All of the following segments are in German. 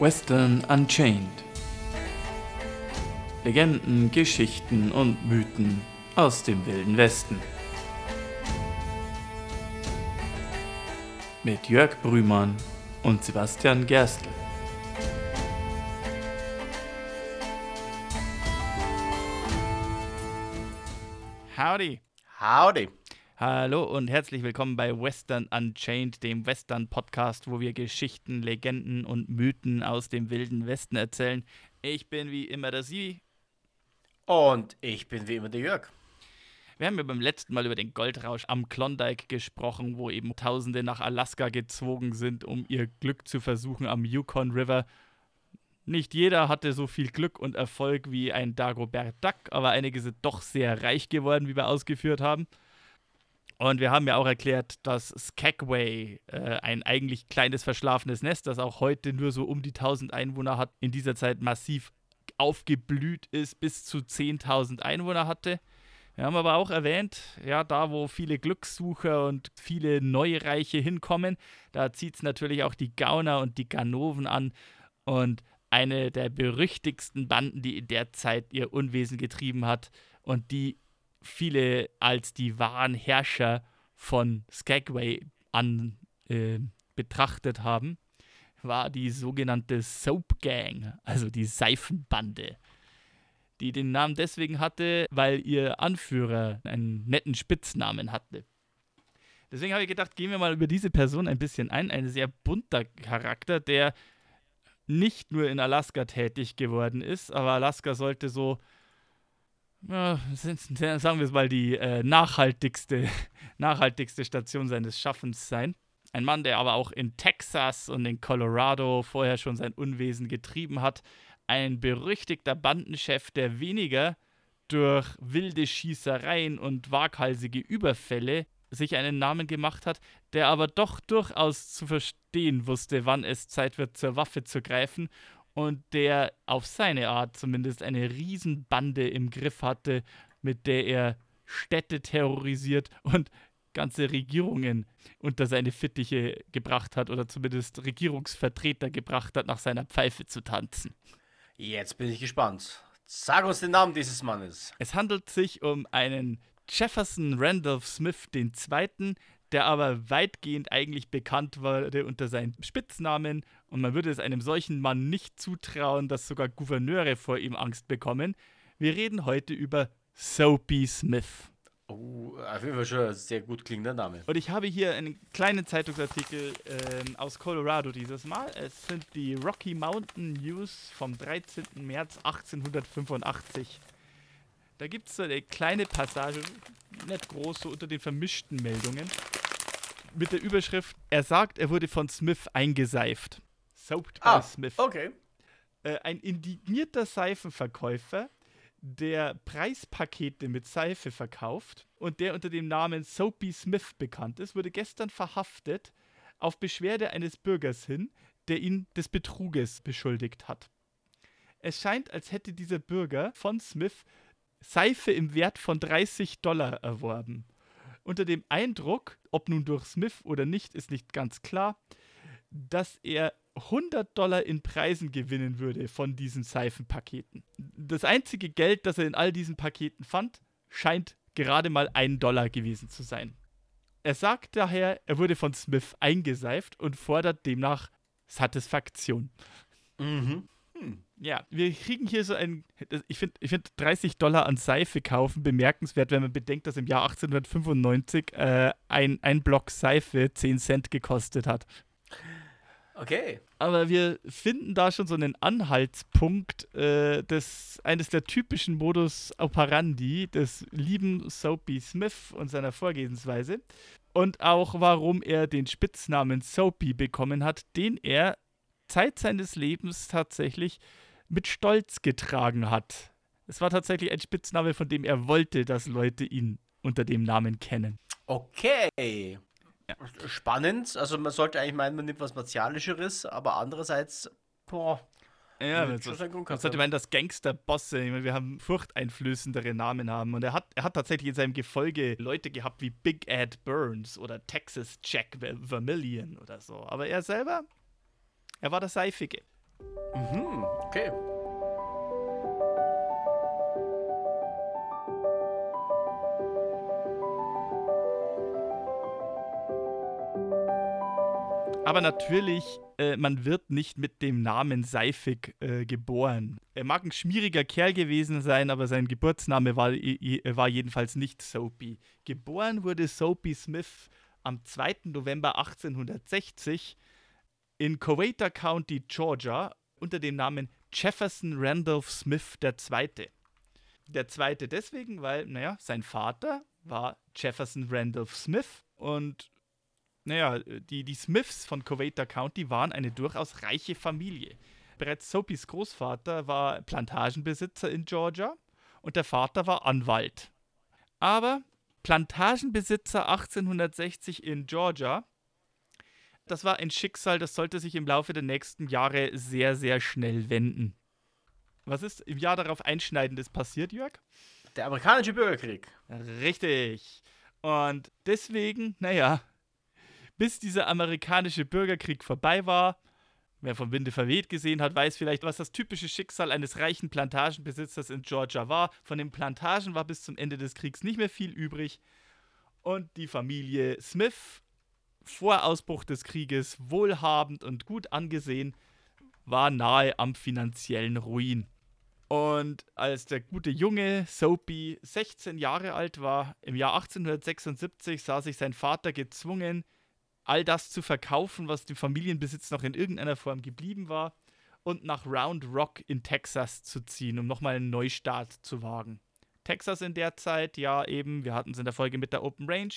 Western Unchained. Legenden, Geschichten und Mythen aus dem wilden Westen. Mit Jörg Brümann und Sebastian Gerstl. Howdy. Howdy. Hallo und herzlich willkommen bei Western Unchained, dem Western-Podcast, wo wir Geschichten, Legenden und Mythen aus dem wilden Westen erzählen. Ich bin wie immer der Sie. Und ich bin wie immer der Jörg. Wir haben ja beim letzten Mal über den Goldrausch am Klondike gesprochen, wo eben Tausende nach Alaska gezogen sind, um ihr Glück zu versuchen am Yukon River. Nicht jeder hatte so viel Glück und Erfolg wie ein Dagobert Duck, aber einige sind doch sehr reich geworden, wie wir ausgeführt haben. Und wir haben ja auch erklärt, dass Skagway, äh, ein eigentlich kleines verschlafenes Nest, das auch heute nur so um die 1000 Einwohner hat, in dieser Zeit massiv aufgeblüht ist, bis zu 10.000 Einwohner hatte. Wir haben aber auch erwähnt, ja, da wo viele Glückssucher und viele Neureiche hinkommen, da zieht es natürlich auch die Gauner und die Ganoven an. Und eine der berüchtigsten Banden, die in der Zeit ihr Unwesen getrieben hat und die viele als die wahren Herrscher von Skagway an äh, betrachtet haben, war die sogenannte Soap Gang, also die Seifenbande, die den Namen deswegen hatte, weil ihr Anführer einen netten Spitznamen hatte. Deswegen habe ich gedacht, gehen wir mal über diese Person ein bisschen ein. Ein sehr bunter Charakter, der nicht nur in Alaska tätig geworden ist, aber Alaska sollte so ja, sagen wir es mal, die äh, nachhaltigste, nachhaltigste Station seines Schaffens sein. Ein Mann, der aber auch in Texas und in Colorado vorher schon sein Unwesen getrieben hat. Ein berüchtigter Bandenchef, der weniger durch wilde Schießereien und waghalsige Überfälle sich einen Namen gemacht hat, der aber doch durchaus zu verstehen wusste, wann es Zeit wird, zur Waffe zu greifen und der auf seine Art zumindest eine Riesenbande im Griff hatte, mit der er Städte terrorisiert und ganze Regierungen unter seine Fittiche gebracht hat oder zumindest Regierungsvertreter gebracht hat, nach seiner Pfeife zu tanzen. Jetzt bin ich gespannt. Sag uns den Namen dieses Mannes. Es handelt sich um einen Jefferson Randolph Smith II., der aber weitgehend eigentlich bekannt wurde unter seinem Spitznamen und man würde es einem solchen Mann nicht zutrauen, dass sogar Gouverneure vor ihm Angst bekommen. Wir reden heute über Soapy Smith. Oh, auf jeden Fall schon ein sehr gut klingender Name. Und ich habe hier einen kleinen Zeitungsartikel äh, aus Colorado dieses Mal. Es sind die Rocky Mountain News vom 13. März 1885. Da gibt es so eine kleine Passage, nicht groß, so unter den vermischten Meldungen mit der Überschrift, er sagt, er wurde von Smith eingeseift. Soaped ah, by Smith. Okay. Äh, ein indignierter Seifenverkäufer, der Preispakete mit Seife verkauft und der unter dem Namen Soapy Smith bekannt ist, wurde gestern verhaftet auf Beschwerde eines Bürgers hin, der ihn des Betruges beschuldigt hat. Es scheint, als hätte dieser Bürger von Smith Seife im Wert von 30 Dollar erworben. Unter dem Eindruck, ob nun durch Smith oder nicht, ist nicht ganz klar, dass er 100 Dollar in Preisen gewinnen würde von diesen Seifenpaketen. Das einzige Geld, das er in all diesen Paketen fand, scheint gerade mal ein Dollar gewesen zu sein. Er sagt daher, er wurde von Smith eingeseift und fordert demnach Satisfaktion. Mhm. Hm. Ja, wir kriegen hier so ein, ich finde ich find 30 Dollar an Seife kaufen bemerkenswert, wenn man bedenkt, dass im Jahr 1895 äh, ein, ein Block Seife 10 Cent gekostet hat. Okay. Aber wir finden da schon so einen Anhaltspunkt äh, des, eines der typischen Modus operandi des lieben Soapy Smith und seiner Vorgehensweise. Und auch warum er den Spitznamen Soapy bekommen hat, den er Zeit seines Lebens tatsächlich mit Stolz getragen hat. Es war tatsächlich ein Spitzname, von dem er wollte, dass Leute ihn unter dem Namen kennen. Okay. Ja. Spannend. Also man sollte eigentlich meinen, man nimmt was Martialischeres, aber andererseits, boah. Ja, man sollte meinen, dass Gangsterbosse, ich meine, wir haben furchteinflößendere Namen haben. Und er hat, er hat tatsächlich in seinem Gefolge Leute gehabt wie Big Ed Burns oder Texas Jack Vermillion oder so. Aber er selber, er war der Seifige. Mhm, okay. Aber natürlich, äh, man wird nicht mit dem Namen Seifig äh, geboren. Er mag ein schmieriger Kerl gewesen sein, aber sein Geburtsname war, war jedenfalls nicht Soapy. Geboren wurde Soapy Smith am 2. November 1860 in Coweta County, Georgia, unter dem Namen Jefferson Randolph Smith II. Der zweite deswegen, weil, naja, sein Vater war Jefferson Randolph Smith und naja, die, die Smiths von Coweta County waren eine durchaus reiche Familie. Bereits Soapies Großvater war Plantagenbesitzer in Georgia und der Vater war Anwalt. Aber Plantagenbesitzer 1860 in Georgia, das war ein Schicksal, das sollte sich im Laufe der nächsten Jahre sehr, sehr schnell wenden. Was ist im Jahr darauf Einschneidendes passiert, Jörg? Der amerikanische Bürgerkrieg. Richtig. Und deswegen, naja, bis dieser amerikanische Bürgerkrieg vorbei war. Wer vom Winde verweht gesehen hat, weiß vielleicht, was das typische Schicksal eines reichen Plantagenbesitzers in Georgia war. Von den Plantagen war bis zum Ende des Kriegs nicht mehr viel übrig. Und die Familie Smith, vor Ausbruch des Krieges wohlhabend und gut angesehen, war nahe am finanziellen Ruin. Und als der gute Junge Soapy 16 Jahre alt war, im Jahr 1876 sah sich sein Vater gezwungen, all das zu verkaufen, was dem Familienbesitz noch in irgendeiner Form geblieben war, und nach Round Rock in Texas zu ziehen, um nochmal einen Neustart zu wagen. Texas in der Zeit, ja eben, wir hatten es in der Folge mit der Open Range,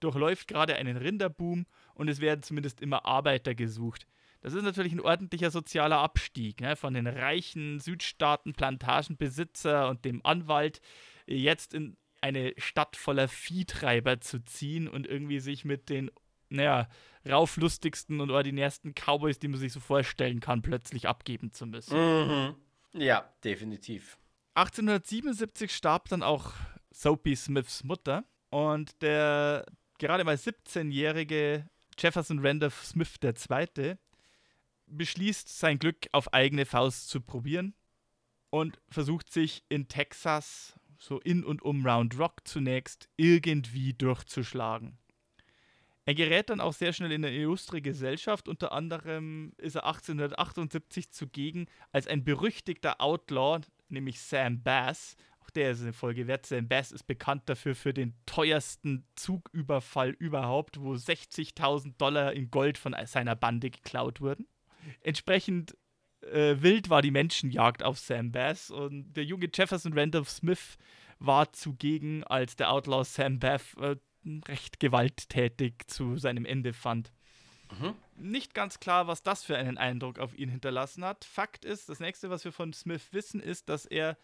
durchläuft gerade einen Rinderboom und es werden zumindest immer Arbeiter gesucht. Das ist natürlich ein ordentlicher sozialer Abstieg ne? von den reichen Südstaaten, Plantagenbesitzer und dem Anwalt jetzt in eine Stadt voller Viehtreiber zu ziehen und irgendwie sich mit den naja, rauflustigsten und ordinärsten Cowboys, die man sich so vorstellen kann, plötzlich abgeben zu müssen. Mhm. Ja, definitiv. 1877 starb dann auch Soapy Smiths Mutter und der gerade mal 17-jährige Jefferson Randolph Smith II. beschließt, sein Glück auf eigene Faust zu probieren und versucht sich in Texas, so in und um Round Rock zunächst, irgendwie durchzuschlagen. Er gerät dann auch sehr schnell in eine illustre Gesellschaft. Unter anderem ist er 1878 zugegen als ein berüchtigter Outlaw, nämlich Sam Bass. Auch der ist eine Folge wert. Sam Bass ist bekannt dafür für den teuersten Zugüberfall überhaupt, wo 60.000 Dollar in Gold von seiner Bande geklaut wurden. Entsprechend äh, wild war die Menschenjagd auf Sam Bass und der junge Jefferson Randolph Smith war zugegen, als der Outlaw Sam Bass äh, recht gewalttätig zu seinem Ende fand. Mhm. Nicht ganz klar, was das für einen Eindruck auf ihn hinterlassen hat. Fakt ist, das nächste, was wir von Smith wissen, ist, dass er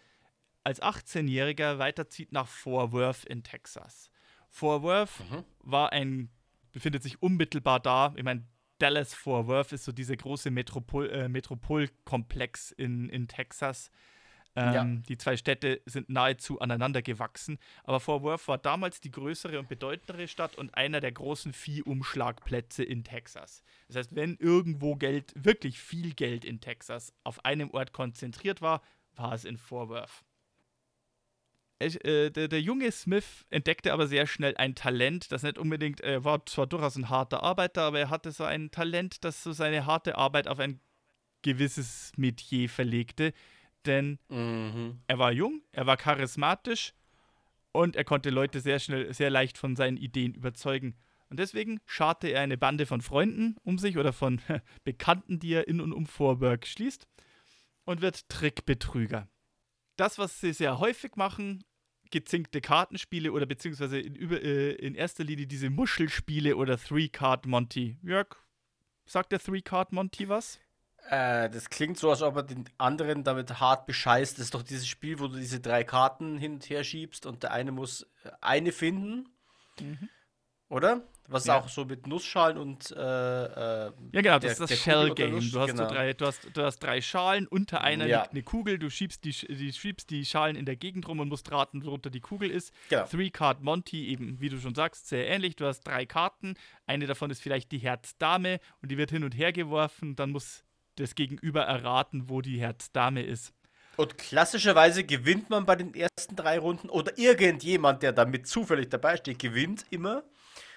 als 18-Jähriger weiterzieht nach Fort Worth in Texas. Fort Worth mhm. war ein, befindet sich unmittelbar da. Ich meine, Dallas Fort Worth ist so dieser große Metropol, äh, Metropolkomplex in, in Texas. Ähm, ja. Die zwei Städte sind nahezu aneinander gewachsen. Aber Fort Worth war damals die größere und bedeutendere Stadt und einer der großen Viehumschlagplätze in Texas. Das heißt, wenn irgendwo Geld, wirklich viel Geld in Texas auf einem Ort konzentriert war, war es in Fort Worth. Äh, der, der, junge Smith entdeckte aber sehr schnell ein Talent, das nicht unbedingt, er äh, war zwar durchaus ein harter Arbeiter, aber er hatte so ein Talent, das so seine harte Arbeit auf ein gewisses Metier verlegte, denn mhm. er war jung, er war charismatisch und er konnte Leute sehr schnell, sehr leicht von seinen Ideen überzeugen. Und deswegen scharte er eine Bande von Freunden um sich oder von Bekannten, die er in und um Vorburg schließt und wird Trickbetrüger. Das, was sie sehr häufig machen, gezinkte Kartenspiele oder beziehungsweise in, über, äh, in erster Linie diese Muschelspiele oder Three-Card Monty. Jörg, sagt der Three-Card Monty was? Äh, das klingt so, als ob er den anderen damit hart bescheißt. Das ist doch dieses Spiel, wo du diese drei Karten hin und her schiebst und der eine muss äh, eine finden. Mhm. Oder? Was ja. auch so mit Nussschalen und äh, äh, Ja, genau, das ist das Shell Game. Du hast, genau. so drei, du, hast, du hast drei Schalen, unter einer ja. liegt eine Kugel, du schiebst die, die, schiebst die Schalen in der Gegend rum und musst raten, worunter die Kugel ist. Genau. Three Card Monty, eben, wie du schon sagst, sehr ähnlich. Du hast drei Karten, eine davon ist vielleicht die Herz-Dame und die wird hin und her geworfen, dann muss das Gegenüber erraten, wo die Herzdame ist. Und klassischerweise gewinnt man bei den ersten drei Runden oder irgendjemand, der damit zufällig dabei steht, gewinnt immer.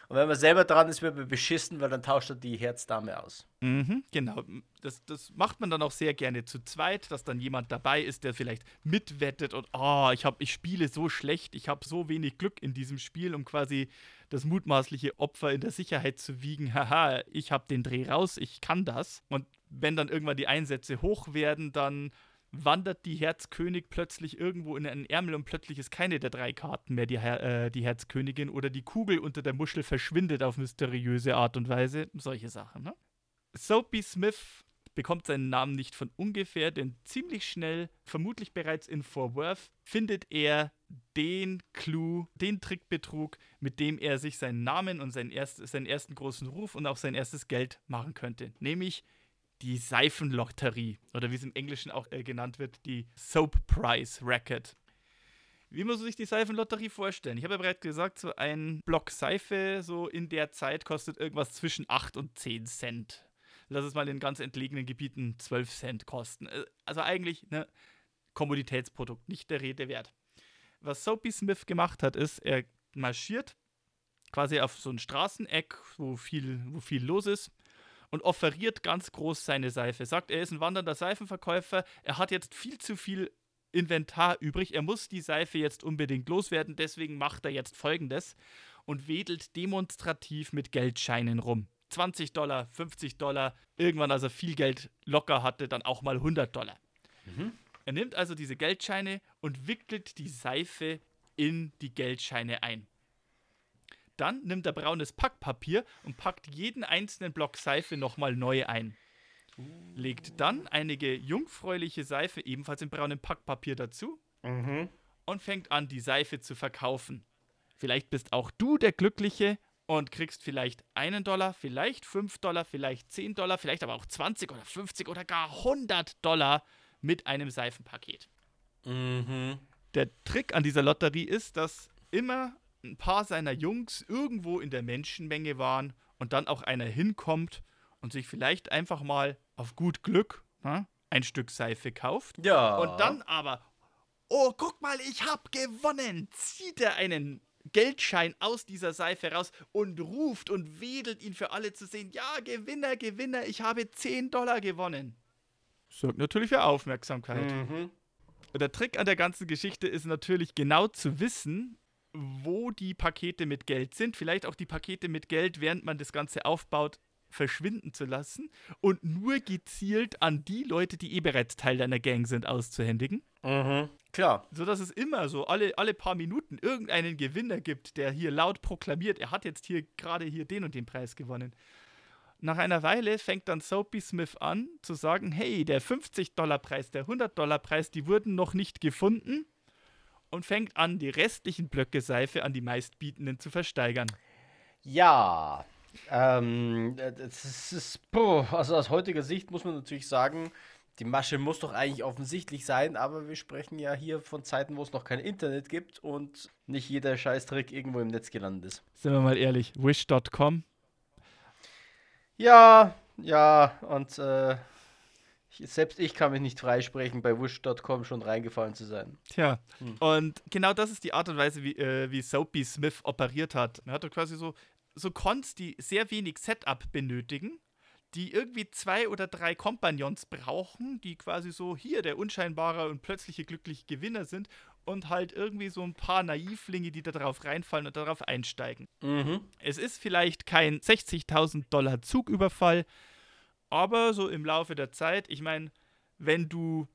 Und wenn man selber dran ist, wird man beschissen, weil dann tauscht er die Herzdame aus. Mhm, genau. Das, das macht man dann auch sehr gerne zu zweit, dass dann jemand dabei ist, der vielleicht mitwettet und oh, ich, hab, ich spiele so schlecht, ich habe so wenig Glück in diesem Spiel, um quasi das mutmaßliche Opfer in der Sicherheit zu wiegen. Haha, ich habe den Dreh raus, ich kann das. Und wenn dann irgendwann die Einsätze hoch werden, dann wandert die Herzkönig plötzlich irgendwo in einen Ärmel und plötzlich ist keine der drei Karten mehr die, Her äh, die Herzkönigin oder die Kugel unter der Muschel verschwindet auf mysteriöse Art und Weise. Solche Sachen. Ne? Soapy Smith bekommt seinen Namen nicht von ungefähr, denn ziemlich schnell, vermutlich bereits in Fort Worth, findet er den Clou, den Trickbetrug, mit dem er sich seinen Namen und seinen, erst, seinen ersten großen Ruf und auch sein erstes Geld machen könnte. Nämlich die Seifenlotterie oder wie es im Englischen auch äh, genannt wird, die Soap Price Racket. Wie muss man sich die Seifenlotterie vorstellen? Ich habe ja bereits gesagt, so ein Block Seife so in der Zeit kostet irgendwas zwischen 8 und 10 Cent. Lass es mal in ganz entlegenen Gebieten 12 Cent kosten. Äh, also eigentlich ein ne, Kommoditätsprodukt, nicht der Rede wert. Was Soapy Smith gemacht hat, ist, er marschiert quasi auf so ein Straßeneck, wo viel, wo viel los ist und offeriert ganz groß seine Seife. Sagt, er ist ein wandernder Seifenverkäufer, er hat jetzt viel zu viel Inventar übrig, er muss die Seife jetzt unbedingt loswerden, deswegen macht er jetzt folgendes und wedelt demonstrativ mit Geldscheinen rum. 20 Dollar, 50 Dollar, irgendwann, als er viel Geld locker hatte, dann auch mal 100 Dollar. Mhm. Er nimmt also diese Geldscheine und wickelt die Seife in die Geldscheine ein. Dann nimmt er braunes Packpapier und packt jeden einzelnen Block Seife nochmal neu ein. Legt dann einige jungfräuliche Seife ebenfalls in braunem Packpapier dazu mhm. und fängt an, die Seife zu verkaufen. Vielleicht bist auch du der Glückliche und kriegst vielleicht einen Dollar, vielleicht fünf Dollar, vielleicht zehn Dollar, vielleicht aber auch 20 oder 50 oder gar 100 Dollar mit einem Seifenpaket. Mhm. Der Trick an dieser Lotterie ist, dass immer ein paar seiner Jungs irgendwo in der Menschenmenge waren und dann auch einer hinkommt und sich vielleicht einfach mal auf gut Glück na, ein Stück Seife kauft. Ja. Und dann aber, oh, guck mal, ich hab gewonnen, zieht er einen Geldschein aus dieser Seife raus und ruft und wedelt ihn für alle zu sehen. Ja, Gewinner, Gewinner, ich habe 10 Dollar gewonnen. Sorgt natürlich für Aufmerksamkeit. Mhm. Und der Trick an der ganzen Geschichte ist natürlich genau zu wissen, wo die Pakete mit Geld sind. Vielleicht auch die Pakete mit Geld, während man das Ganze aufbaut, verschwinden zu lassen und nur gezielt an die Leute, die eh bereits Teil deiner Gang sind, auszuhändigen. Mhm, klar. So dass es immer so alle, alle paar Minuten irgendeinen Gewinner gibt, der hier laut proklamiert, er hat jetzt hier gerade hier den und den Preis gewonnen. Nach einer Weile fängt dann Soapy Smith an zu sagen, hey, der 50-Dollar-Preis, der 100-Dollar-Preis, die wurden noch nicht gefunden und fängt an, die restlichen Blöcke Seife an die meistbietenden zu versteigern. Ja, ähm, das ist, boah, also aus heutiger Sicht muss man natürlich sagen, die Masche muss doch eigentlich offensichtlich sein, aber wir sprechen ja hier von Zeiten, wo es noch kein Internet gibt und nicht jeder Scheißtrick irgendwo im Netz gelandet ist. Sind wir mal ehrlich, wish.com? Ja, ja, und äh, selbst ich kann mich nicht freisprechen, bei Wish.com schon reingefallen zu sein. Tja, hm. und genau das ist die Art und Weise, wie, äh, wie Soapy Smith operiert hat. Er hatte quasi so, so Cons, die sehr wenig Setup benötigen, die irgendwie zwei oder drei Kompagnons brauchen, die quasi so hier der unscheinbare und plötzliche glückliche Gewinner sind und halt irgendwie so ein paar Naivlinge, die da drauf reinfallen und darauf einsteigen. Mhm. Es ist vielleicht kein 60.000 Dollar Zugüberfall, aber so im Laufe der Zeit, ich meine, wenn du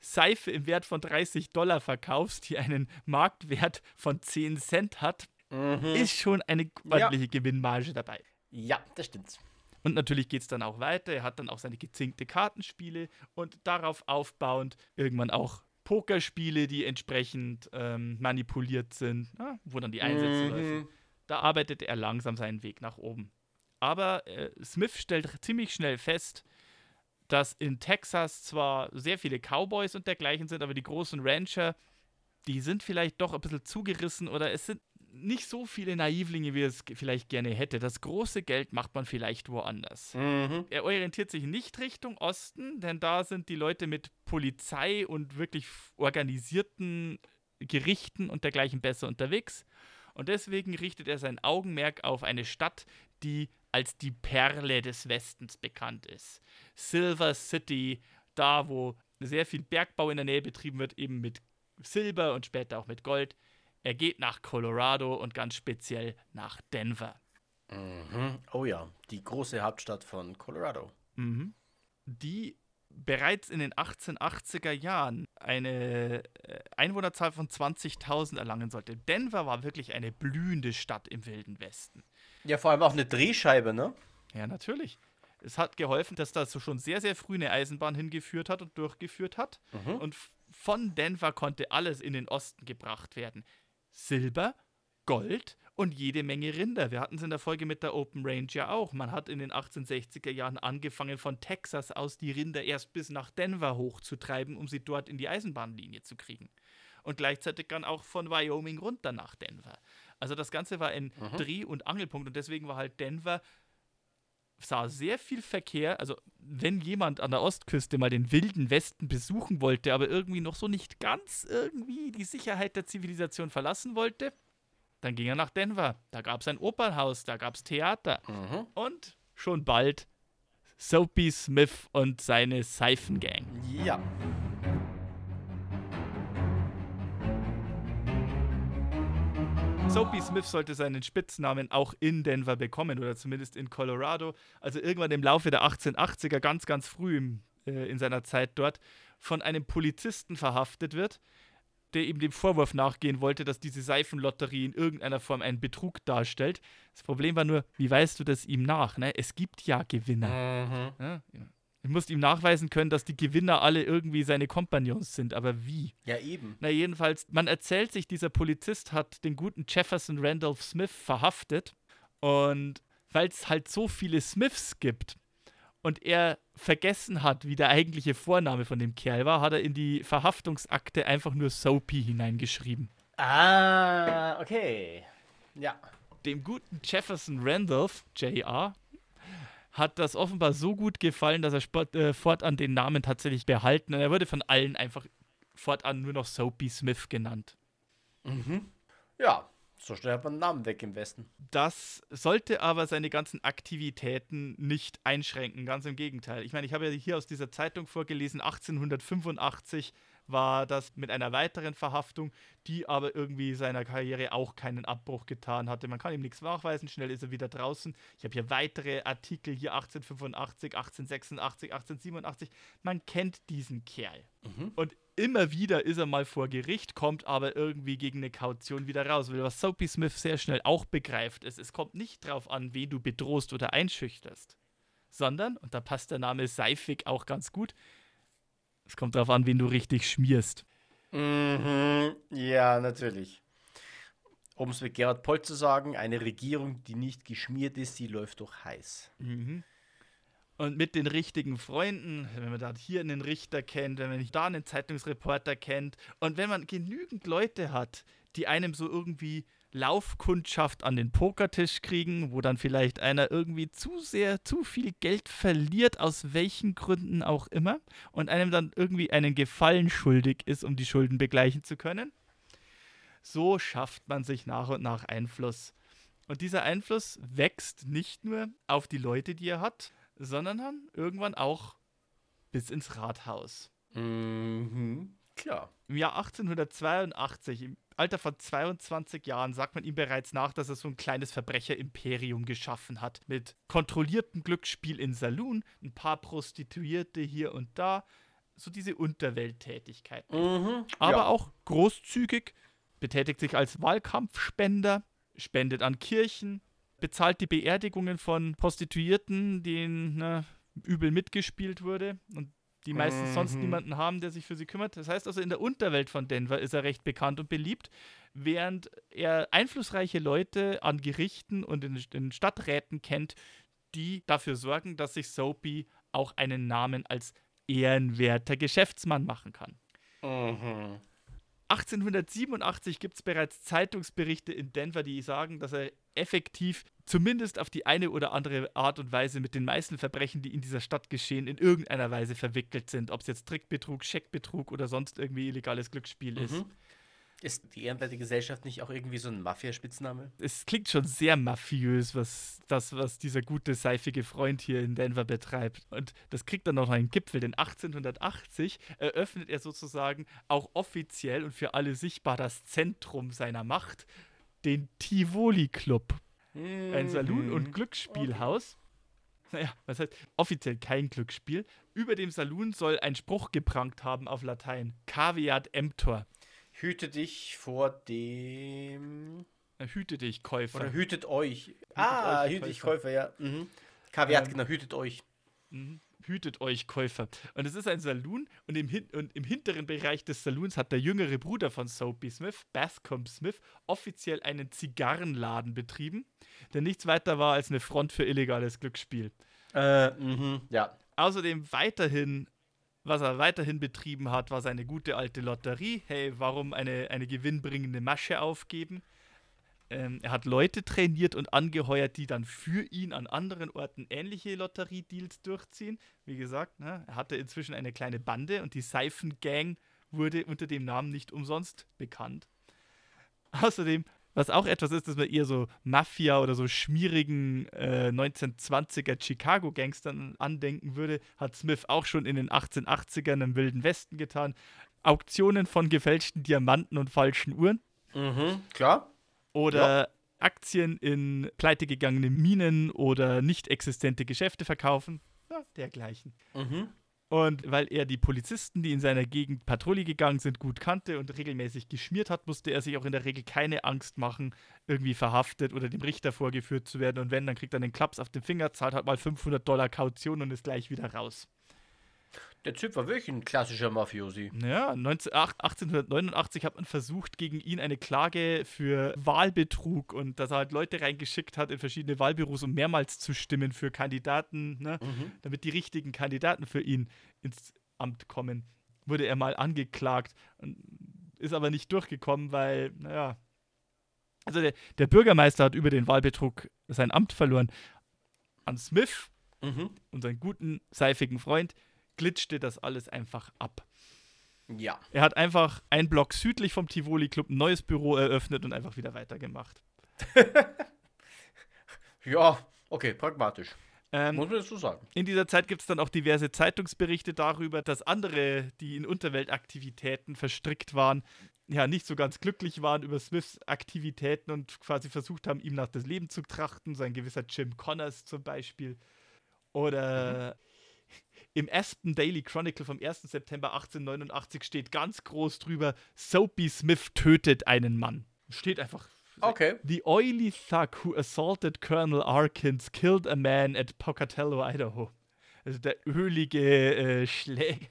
Seife im Wert von 30 Dollar verkaufst, die einen Marktwert von 10 Cent hat, mhm. ist schon eine ordentliche ja. Gewinnmarge dabei. Ja, das stimmt. Und natürlich geht es dann auch weiter. Er hat dann auch seine gezinkte Kartenspiele und darauf aufbauend irgendwann auch Pokerspiele, die entsprechend ähm, manipuliert sind, ja, wo dann die Einsätze mhm. laufen. Da arbeitet er langsam seinen Weg nach oben. Aber äh, Smith stellt ziemlich schnell fest, dass in Texas zwar sehr viele Cowboys und dergleichen sind, aber die großen Rancher, die sind vielleicht doch ein bisschen zugerissen oder es sind nicht so viele Naivlinge, wie er es vielleicht gerne hätte. Das große Geld macht man vielleicht woanders. Mhm. Er orientiert sich nicht Richtung Osten, denn da sind die Leute mit Polizei und wirklich organisierten Gerichten und dergleichen besser unterwegs. Und deswegen richtet er sein Augenmerk auf eine Stadt, die als die Perle des Westens bekannt ist. Silver City, da wo sehr viel Bergbau in der Nähe betrieben wird, eben mit Silber und später auch mit Gold. Er geht nach Colorado und ganz speziell nach Denver. Mhm. Oh ja, die große Hauptstadt von Colorado. Mhm. Die bereits in den 1880er Jahren eine äh, Einwohnerzahl von 20.000 erlangen sollte. Denver war wirklich eine blühende Stadt im Wilden Westen. Ja, vor allem auch eine Drehscheibe, ne? Ja, natürlich. Es hat geholfen, dass da so schon sehr, sehr früh eine Eisenbahn hingeführt hat und durchgeführt hat. Mhm. Und von Denver konnte alles in den Osten gebracht werden. Silber, Gold und jede Menge Rinder. Wir hatten es in der Folge mit der Open Range ja auch. Man hat in den 1860er Jahren angefangen, von Texas aus die Rinder erst bis nach Denver hochzutreiben, um sie dort in die Eisenbahnlinie zu kriegen. Und gleichzeitig dann auch von Wyoming runter nach Denver. Also das Ganze war ein Dreh- und Angelpunkt und deswegen war halt Denver sah sehr viel Verkehr. Also, wenn jemand an der Ostküste mal den wilden Westen besuchen wollte, aber irgendwie noch so nicht ganz irgendwie die Sicherheit der Zivilisation verlassen wollte, dann ging er nach Denver. Da gab es ein Opernhaus, da gab es Theater Mhm. und schon bald Soapy Smith und seine Seifengang. Ja. Soapy Smith sollte seinen Spitznamen auch in Denver bekommen oder zumindest in Colorado. Also irgendwann im Laufe der 1880er, ganz, ganz früh im, äh, in seiner Zeit dort, von einem Polizisten verhaftet wird, der ihm dem Vorwurf nachgehen wollte, dass diese Seifenlotterie in irgendeiner Form einen Betrug darstellt. Das Problem war nur, wie weißt du das ihm nach? Ne? Es gibt ja Gewinner. Mhm. Ja? Du musst ihm nachweisen können, dass die Gewinner alle irgendwie seine Kompagnons sind, aber wie? Ja, eben. Na, jedenfalls, man erzählt sich, dieser Polizist hat den guten Jefferson Randolph Smith verhaftet. Und weil es halt so viele Smiths gibt und er vergessen hat, wie der eigentliche Vorname von dem Kerl war, hat er in die Verhaftungsakte einfach nur Soapy hineingeschrieben. Ah, okay. Ja. Dem guten Jefferson Randolph, JR, hat das offenbar so gut gefallen, dass er sport, äh, fortan den Namen tatsächlich behalten. Und er wurde von allen einfach fortan nur noch Soapy Smith genannt. Ja, so schnell hat man einen Namen weg im Westen. Das sollte aber seine ganzen Aktivitäten nicht einschränken, ganz im Gegenteil. Ich meine, ich habe ja hier aus dieser Zeitung vorgelesen, 1885 war das mit einer weiteren Verhaftung, die aber irgendwie seiner Karriere auch keinen Abbruch getan hatte. Man kann ihm nichts nachweisen, schnell ist er wieder draußen. Ich habe hier weitere Artikel, hier 1885, 1886, 1887. Man kennt diesen Kerl. Und immer wieder ist er mal vor Gericht, kommt aber irgendwie gegen eine Kaution wieder raus. Weil was Soapy Smith sehr schnell auch begreift, ist, es kommt nicht drauf an, wen du bedrohst oder einschüchterst, sondern, und da passt der Name Seifig auch ganz gut, es kommt darauf an, wen du richtig schmierst. Mhm. Ja, natürlich. Um es mit Gerhard Poll zu sagen, eine Regierung, die nicht geschmiert ist, die läuft doch heiß. Und mit den richtigen Freunden, wenn man da hier einen Richter kennt, wenn man da einen Zeitungsreporter kennt und wenn man genügend Leute hat, die einem so irgendwie Laufkundschaft an den Pokertisch kriegen, wo dann vielleicht einer irgendwie zu sehr, zu viel Geld verliert, aus welchen Gründen auch immer, und einem dann irgendwie einen Gefallen schuldig ist, um die Schulden begleichen zu können. So schafft man sich nach und nach Einfluss. Und dieser Einfluss wächst nicht nur auf die Leute, die er hat, sondern dann irgendwann auch bis ins Rathaus. Mhm. Klar. Im Jahr 1882, im Alter von 22 Jahren, sagt man ihm bereits nach, dass er so ein kleines Verbrecherimperium geschaffen hat. Mit kontrolliertem Glücksspiel in Saloon, ein paar Prostituierte hier und da. So diese Unterwelttätigkeit. Mhm. Aber ja. auch großzügig, betätigt sich als Wahlkampfspender, spendet an Kirchen, bezahlt die Beerdigungen von Prostituierten, denen ne, übel mitgespielt wurde und die meistens sonst Mhm. niemanden haben, der sich für sie kümmert. Das heißt also, in der Unterwelt von Denver ist er recht bekannt und beliebt, während er einflussreiche Leute an Gerichten und in den Stadträten kennt, die dafür sorgen, dass sich Soapy auch einen Namen als ehrenwerter Geschäftsmann machen kann. Mhm. 1887 gibt es bereits Zeitungsberichte in Denver, die sagen, dass er effektiv zumindest auf die eine oder andere Art und Weise mit den meisten Verbrechen, die in dieser Stadt geschehen, in irgendeiner Weise verwickelt sind. Ob es jetzt Trickbetrug, Scheckbetrug oder sonst irgendwie illegales Glücksspiel. Mhm. Ist die ehrenwerte Gesellschaft nicht auch irgendwie so ein Mafia-Spitzname? Es klingt schon sehr mafiös, was das, was dieser gute, seifige Freund hier in Denver betreibt. Und das kriegt dann noch einen Gipfel, denn 1880 eröffnet er sozusagen auch offiziell und für alle sichtbar das Zentrum seiner Macht, den Tivoli Club. Ein Saloon- und Glücksspielhaus. Naja, was heißt offiziell kein Glücksspiel. Über dem Saloon soll ein Spruch geprangt haben auf Latein: Caveat emptor. Hüte dich vor dem. Hüte dich, Käufer. Oder hütet euch. ah, euch, hüte dich, Käufer. Ja. Mhm. Kaviar, Ähm, genau, hütet euch. Mhm. Hütet euch, Käufer. Und es ist ein Saloon und im, hin und im hinteren Bereich des Saloons hat der jüngere Bruder von Soapy Smith, Bascom Smith, offiziell einen Zigarrenladen betrieben, der nichts weiter war als eine Front für illegales Glücksspiel. Äh, mhm, ja. Außerdem weiterhin, was er weiterhin betrieben hat, war seine gute alte Lotterie. Hey, warum eine, eine gewinnbringende Masche aufgeben? Ähm, er hat Leute trainiert und angeheuert, die dann für ihn an anderen Orten ähnliche Lotteriedeals durchziehen. Wie gesagt, ne, er hatte inzwischen eine kleine Bande und die Seifengang wurde unter dem Namen nicht umsonst bekannt. Außerdem, was auch etwas ist, dass man eher so Mafia oder so schmierigen äh, 1920er Chicago-Gangstern andenken würde, hat Smith auch schon in den 1880ern im Wilden Westen getan. Auktionen von gefälschten Diamanten und falschen Uhren Mhm, klar. oder Aktien in pleitegegangene Minen oder nicht existente Geschäfte verkaufen. Ja, dergleichen. Mhm. Und weil er die Polizisten, die in seiner Gegend Patrouille gegangen sind, gut kannte und regelmäßig geschmiert hat, musste er sich auch in der Regel keine Angst machen, irgendwie verhaftet oder dem Richter vorgeführt zu werden. Und wenn, dann kriegt er einen Klaps auf den Finger, zahlt halt mal 500 Dollar Kaution und ist gleich wieder raus. Der Typ war wirklich ein klassischer Mafiosi. Ja, 19, ach, 1889 hat man versucht, gegen ihn eine Klage für Wahlbetrug und dass er halt Leute reingeschickt hat in verschiedene Wahlbüros, um mehrmals zu stimmen für Kandidaten, ne? Mhm. damit die richtigen Kandidaten für ihn ins Amt kommen, wurde er mal angeklagt und ist aber nicht durchgekommen, weil, naja, also der, der Bürgermeister hat über den Wahlbetrug sein Amt verloren. An Smith, Mhm. unseren guten, seifigen Freund, glitschte das alles einfach ab. Ja. Er hat einfach einen Block südlich vom Tivoli Club ein neues Büro eröffnet und einfach wieder weitergemacht. Ja, okay, pragmatisch. Ähm, Muss man das so sagen. In dieser Zeit gibt es dann auch diverse Zeitungsberichte darüber, dass andere, die in Unterweltaktivitäten verstrickt waren, ja, nicht so ganz glücklich waren über Smiths Aktivitäten und quasi versucht haben, ihm nach das Leben zu trachten. So ein gewisser Jim Connors zum Beispiel. Oder im Aspen Daily Chronicle vom 1. September 1889 steht ganz groß drüber: Soapy Smith tötet einen Mann. Steht einfach. Okay. The oily thug who assaulted Colonel Arkins killed a man at Pocatello, Idaho. Also der ölige äh, Schläger.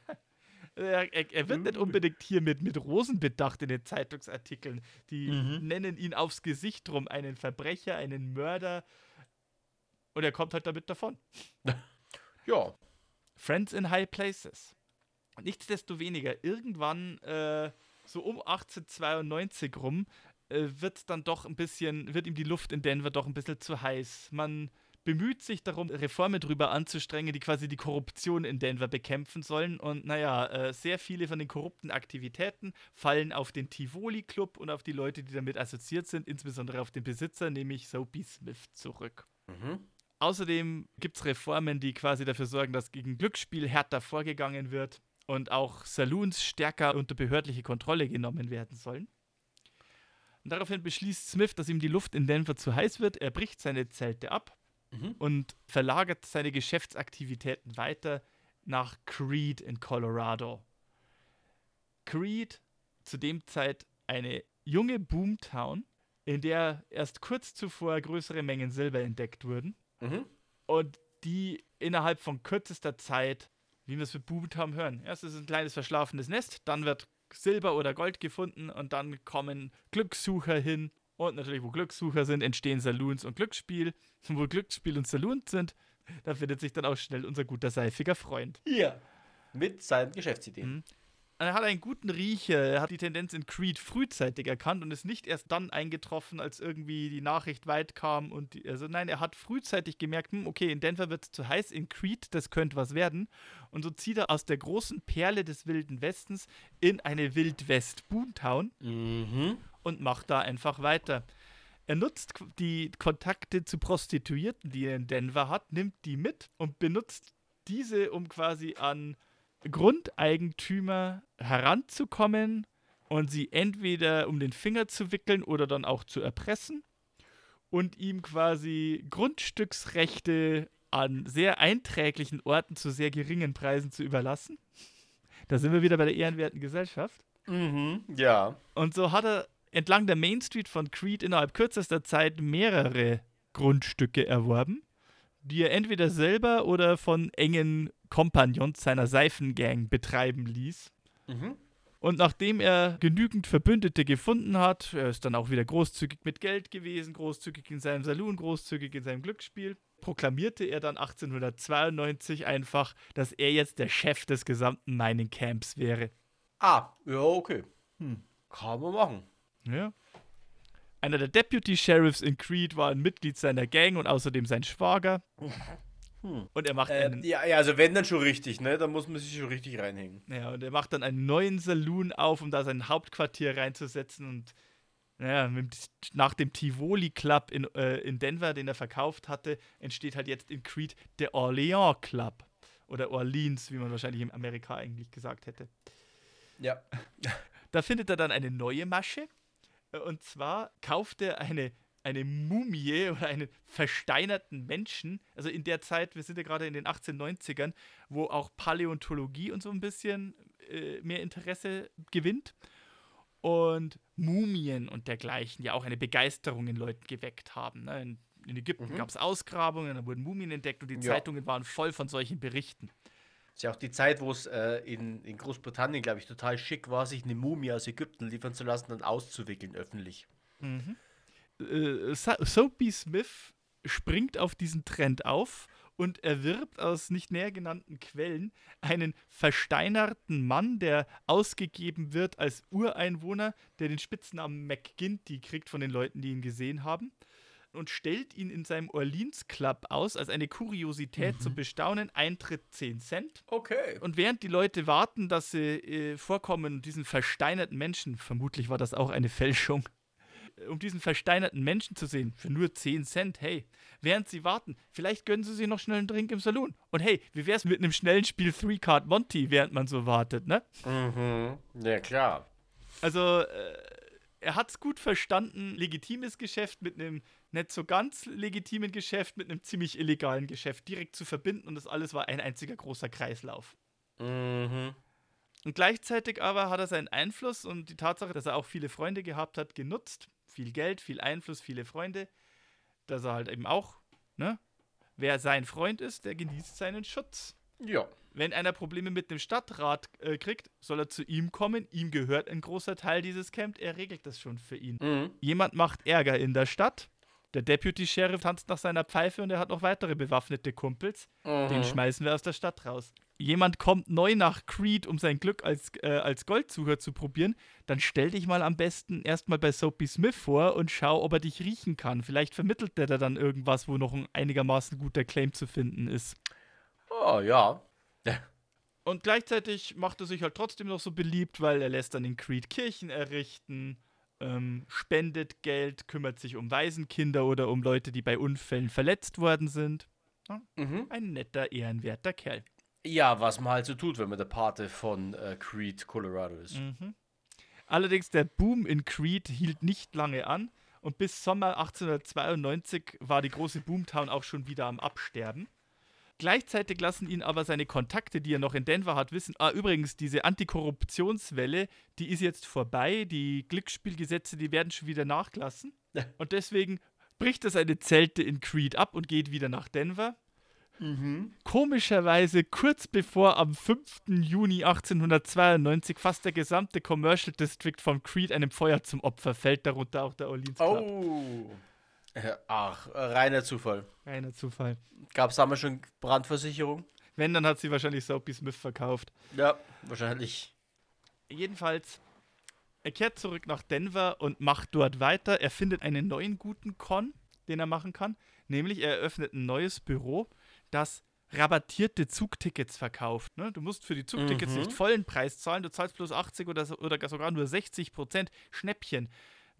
Er, er, er wird nicht unbedingt hier mit, mit Rosen bedacht in den Zeitungsartikeln. Die Mhm. nennen ihn aufs Gesicht drum einen Verbrecher, einen Mörder. Und er kommt halt damit davon. Ja. Friends in High Places. Nichtsdestoweniger, irgendwann, äh, so um 1892 rum, äh, wird dann doch ein bisschen, wird ihm die Luft in Denver doch ein bisschen zu heiß. Man bemüht sich darum, Reformen drüber anzustrengen, die quasi die Korruption in Denver bekämpfen sollen. Und naja, äh, sehr viele von den korrupten Aktivitäten fallen auf den Tivoli Club und auf die Leute, die damit assoziiert sind, insbesondere auf den Besitzer, nämlich Soapy Smith, zurück. Mhm. Außerdem gibt es Reformen, die quasi dafür sorgen, dass gegen Glücksspiel härter vorgegangen wird und auch Saloons stärker unter behördliche Kontrolle genommen werden sollen. Und daraufhin beschließt Smith, dass ihm die Luft in Denver zu heiß wird. Er bricht seine Zelte ab Mhm. und verlagert seine Geschäftsaktivitäten weiter nach Creed in Colorado. Creed, zu dem Zeit eine junge Boomtown, in der erst kurz zuvor größere Mengen Silber entdeckt wurden Mhm. und die innerhalb von kürzester Zeit, wie wir es mit Boomtown hören, erst ist es ein kleines verschlafenes Nest, dann wird Silber oder Gold gefunden und dann kommen Glückssucher hin und natürlich, wo Glückssucher sind, entstehen Saloons und Glücksspiel. Und wo Glücksspiel und Saloon sind, da findet sich dann auch schnell unser guter seifiger Freund. Hier. Mit seinen Geschäftsideen. Mhm. Er hat einen guten Riecher, er hat die Tendenz in Creed frühzeitig erkannt und ist nicht erst dann eingetroffen, als irgendwie die Nachricht weit kam. Und die, also nein, er hat frühzeitig gemerkt, hm, okay, in Denver wird es zu heiß, in Creed, das könnte was werden. Und so zieht er aus der großen Perle des Wilden Westens in eine Wildwest-Boomtown Mhm. und macht da einfach weiter. Er nutzt die Kontakte zu Prostituierten, die er in Denver hat, nimmt die mit und benutzt diese, um quasi an Grundeigentümer heranzukommen und sie entweder um den Finger zu wickeln oder dann auch zu erpressen und ihm quasi Grundstücksrechte an sehr einträglichen Orten zu sehr geringen Preisen zu überlassen. Da sind wir wieder bei der ehrenwerten Gesellschaft. Mhm. Ja. Und so hat er entlang der Main Street von Creed innerhalb kürzester Zeit mehrere Grundstücke erworben, die er entweder selber oder von engen Kompagnons seiner Seifengang betreiben ließ. Mhm. Und nachdem er genügend Verbündete gefunden hat, er ist dann auch wieder großzügig mit Geld gewesen, großzügig in seinem Saloon, großzügig in seinem Glücksspiel, proklamierte er dann 1892 einfach, dass er jetzt der Chef des gesamten Mining Camps wäre. Ah, ja, okay. Hm. Kann man machen. Ja. Einer der Deputy Sheriffs in Creed war ein Mitglied seiner Gang und außerdem sein Schwager. Und er macht Äh, einen, ja, ja, also wenn dann schon richtig, ne? Da muss man sich schon richtig reinhängen. ja, und er macht dann einen neuen Saloon auf, um da sein Hauptquartier reinzusetzen und naja, mit, nach dem Tivoli Club in, äh, in Denver, den er verkauft hatte, entsteht halt jetzt in Creed der Orleans Club. Oder Orleans, wie man wahrscheinlich in Amerika eigentlich gesagt hätte. Ja. Da findet er dann eine neue Masche. Äh, Und zwar kauft er eine, eine Mumie oder einen versteinerten Menschen. Also in der Zeit, wir sind ja gerade in den 1890ern, wo auch Paläontologie und so ein bisschen äh, mehr Interesse gewinnt. Und Mumien und dergleichen ja auch eine Begeisterung in Leuten geweckt haben. Ne? In, in Ägypten Mhm. gab es Ausgrabungen, da wurden Mumien entdeckt und die Ja. Zeitungen waren voll von solchen Berichten. Ist ja auch die Zeit, wo es äh, in, in Großbritannien, glaube ich, total schick war, sich eine Mumie aus Ägypten liefern zu lassen und auszuwickeln öffentlich. Äh, Soapy Smith springt auf diesen Trend auf und erwirbt aus nicht näher genannten Quellen einen versteinerten Mann, der ausgegeben wird als Ureinwohner, der den Spitznamen McGinty kriegt von den Leuten, die ihn gesehen haben. Und stellt ihn in seinem Orleans Club aus als eine Kuriosität zum Bestaunen. Eintritt 10 Cent. Okay. Und während die Leute warten, dass sie äh, vorkommen, diesen versteinerten Menschen, vermutlich war das auch eine Fälschung, um diesen versteinerten Menschen zu sehen, für nur 10 Cent, hey, während sie warten, vielleicht gönnen sie sich noch schnell einen Drink im Saloon. Und hey, wie wär's mit einem schnellen Spiel Three Card Monty, während man so wartet, ne? Mhm. Ja, klar. Also, äh, er hat's gut verstanden, legitimes Geschäft mit einem nicht so ganz legitimen Geschäft, mit einem ziemlich illegalen Geschäft direkt zu verbinden und das alles war ein einziger großer Kreislauf. Mhm. Und gleichzeitig aber hat er seinen Einfluss und die Tatsache, dass er auch viele Freunde gehabt hat, genutzt. Viel Geld, viel Einfluss, viele Freunde. Dass er halt eben auch, ne? Wer sein Freund ist, der genießt seinen Schutz. Ja. Wenn einer Probleme mit dem Stadtrat äh, kriegt, soll er zu ihm kommen. Ihm gehört ein großer Teil dieses Camp. Er regelt das schon für ihn. Mhm. Jemand macht Ärger in der Stadt. Der Deputy Sheriff tanzt nach seiner Pfeife und er hat noch weitere bewaffnete Kumpels. Den Mhm. schmeißen wir aus der Stadt raus. Jemand kommt neu nach Creed, um sein Glück als, äh, als Goldsucher zu probieren, dann stell dich mal am besten erstmal bei Soapy Smith vor und schau, ob er dich riechen kann. Vielleicht vermittelt der da dann irgendwas, wo noch ein einigermaßen guter Claim zu finden ist. Oh, ja. Und gleichzeitig macht er sich halt trotzdem noch so beliebt, weil er lässt dann in Creed Kirchen errichten, ähm, spendet Geld, kümmert sich um Waisenkinder oder um Leute, die bei Unfällen verletzt worden sind. Mhm. Ein netter, ehrenwerter Kerl. Ja, was man halt so tut, wenn man der Pate von äh, Creed, Colorado ist. Mhm. Allerdings der Boom in Creed hielt nicht lange an und bis Sommer 1892 war die große Boomtown auch schon wieder am Absterben. Gleichzeitig lassen ihn aber seine Kontakte, die er noch in Denver hat, wissen, ah übrigens, diese Antikorruptionswelle, die ist jetzt vorbei, die Glücksspielgesetze, die werden schon wieder nachgelassen. Und deswegen bricht er seine Zelte in Creed ab und geht wieder nach Denver. Mhm. Komischerweise kurz bevor am 5. Juni 1892 fast der gesamte Commercial District von Creed einem Feuer zum Opfer fällt, darunter auch der Orleans Club. Oh. Äh, Ach, äh, reiner Zufall. Reiner Zufall. Gab es damals schon Brandversicherung? Wenn, dann hat sie wahrscheinlich Soapy Smith verkauft. Ja, wahrscheinlich. Jedenfalls, er kehrt zurück nach Denver und macht dort weiter. Er findet einen neuen guten Con, den er machen kann. Nämlich, er eröffnet ein neues Büro, das rabattierte Zugtickets verkauft. Ne? Du musst für die Zugtickets Mhm. nicht vollen Preis zahlen, du zahlst bloß 80 oder, so- oder sogar nur 60 Prozent Schnäppchen.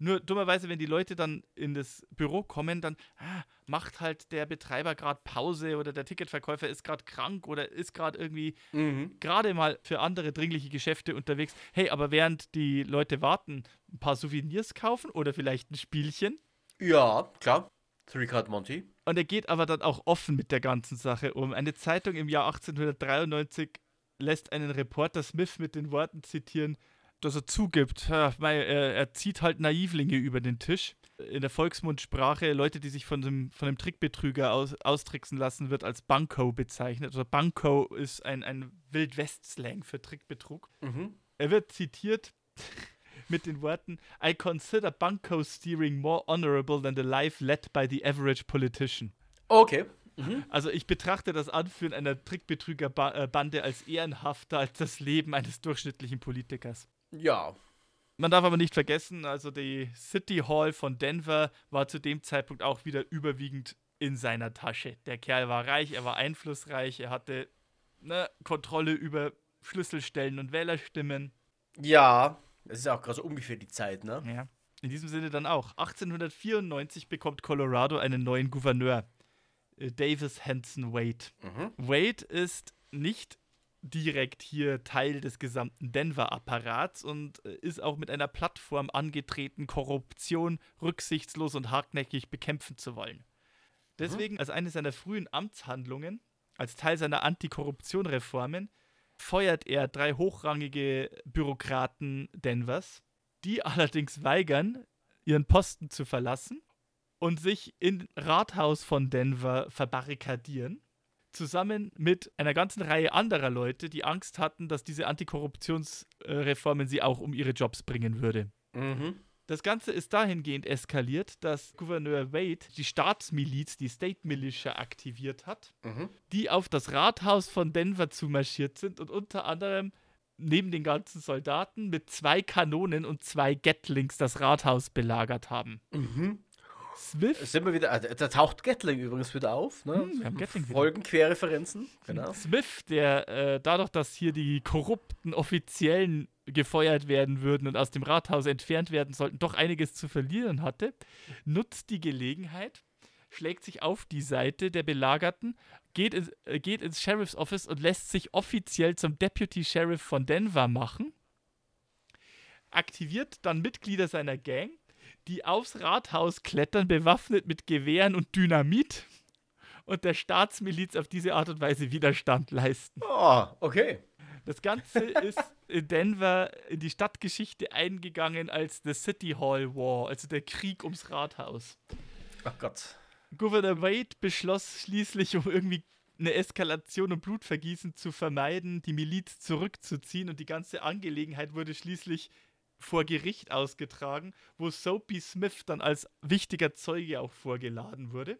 Nur dummerweise, wenn die Leute dann in das Büro kommen, dann ah, macht halt der Betreiber gerade Pause oder der Ticketverkäufer ist gerade krank oder ist gerade irgendwie Mhm. gerade mal für andere dringliche Geschäfte unterwegs. Hey, aber während die Leute warten, ein paar Souvenirs kaufen oder vielleicht ein Spielchen. Ja, klar. Three Card Monty. Und er geht aber dann auch offen mit der ganzen Sache um. Eine Zeitung im Jahr 1893 lässt einen Reporter Smith mit den Worten zitieren, dass er zugibt, er, er zieht halt Naivlinge über den Tisch. In der Volksmundsprache, Leute, die sich von dem, von dem Trickbetrüger aus, austricksen lassen, wird als Banco bezeichnet. Oder Banco ist ein, ein Wildwest-Slang für Trickbetrug. Mhm. Er wird zitiert mit den Worten: I consider Bunko steering more honorable than the life led by the average politician. Okay. Also ich betrachte das Anführen einer Trickbetrügerbande als ehrenhafter als das Leben eines durchschnittlichen Politikers. Ja. Man darf aber nicht vergessen, also die City Hall von Denver war zu dem Zeitpunkt auch wieder überwiegend in seiner Tasche. Der Kerl war reich, er war einflussreich, er hatte ne, Kontrolle über Schlüsselstellen und Wählerstimmen. Ja. Es ist auch gerade so ungefähr die Zeit, ne? Ja. In diesem Sinne dann auch. 1894 bekommt Colorado einen neuen Gouverneur, äh, Davis Hanson Wade. Mhm. Wade ist nicht direkt hier Teil des gesamten Denver-Apparats und äh, ist auch mit einer Plattform angetreten, Korruption rücksichtslos und hartnäckig bekämpfen zu wollen. Deswegen, als eine seiner frühen Amtshandlungen, als Teil seiner Antikorruption-Reformen, feuert er drei hochrangige Bürokraten Denvers, die allerdings weigern, ihren Posten zu verlassen und sich im Rathaus von Denver verbarrikadieren zusammen mit einer ganzen Reihe anderer Leute, die Angst hatten, dass diese Antikorruptionsreformen sie auch um ihre Jobs bringen würde. Mhm. Das Ganze ist dahingehend eskaliert, dass Gouverneur Wade die Staatsmiliz, die State Militia, aktiviert hat, Mhm. die auf das Rathaus von Denver zumarschiert sind und unter anderem neben den ganzen Soldaten mit zwei Kanonen und zwei Gatlings das Rathaus belagert haben. Mhm. Smith Sind wir wieder, äh, da taucht Gatling übrigens wieder auf, ne? Hm, wir haben Gatling. Folgenquerreferenzen. Genau. Smith, der äh, dadurch, dass hier die korrupten Offiziellen gefeuert werden würden und aus dem Rathaus entfernt werden sollten, doch einiges zu verlieren hatte, nutzt die Gelegenheit, schlägt sich auf die Seite der Belagerten, geht, ins- äh, geht ins Sheriff's Office und lässt sich offiziell zum Deputy Sheriff von Denver machen, aktiviert dann Mitglieder seiner Gang, die aufs Rathaus klettern, bewaffnet mit Gewehren und Dynamit und der Staatsmiliz auf diese Art und Weise Widerstand leisten. Oh, okay. Das Ganze ist in Denver in die Stadtgeschichte eingegangen als The City Hall War, also der Krieg ums Rathaus. Ach Gott. Gouverneur Wade beschloss schließlich, um irgendwie eine Eskalation und Blutvergießen zu vermeiden, die Miliz zurückzuziehen und die ganze Angelegenheit wurde schließlich vor Gericht ausgetragen, wo Soapy Smith dann als wichtiger Zeuge auch vorgeladen wurde.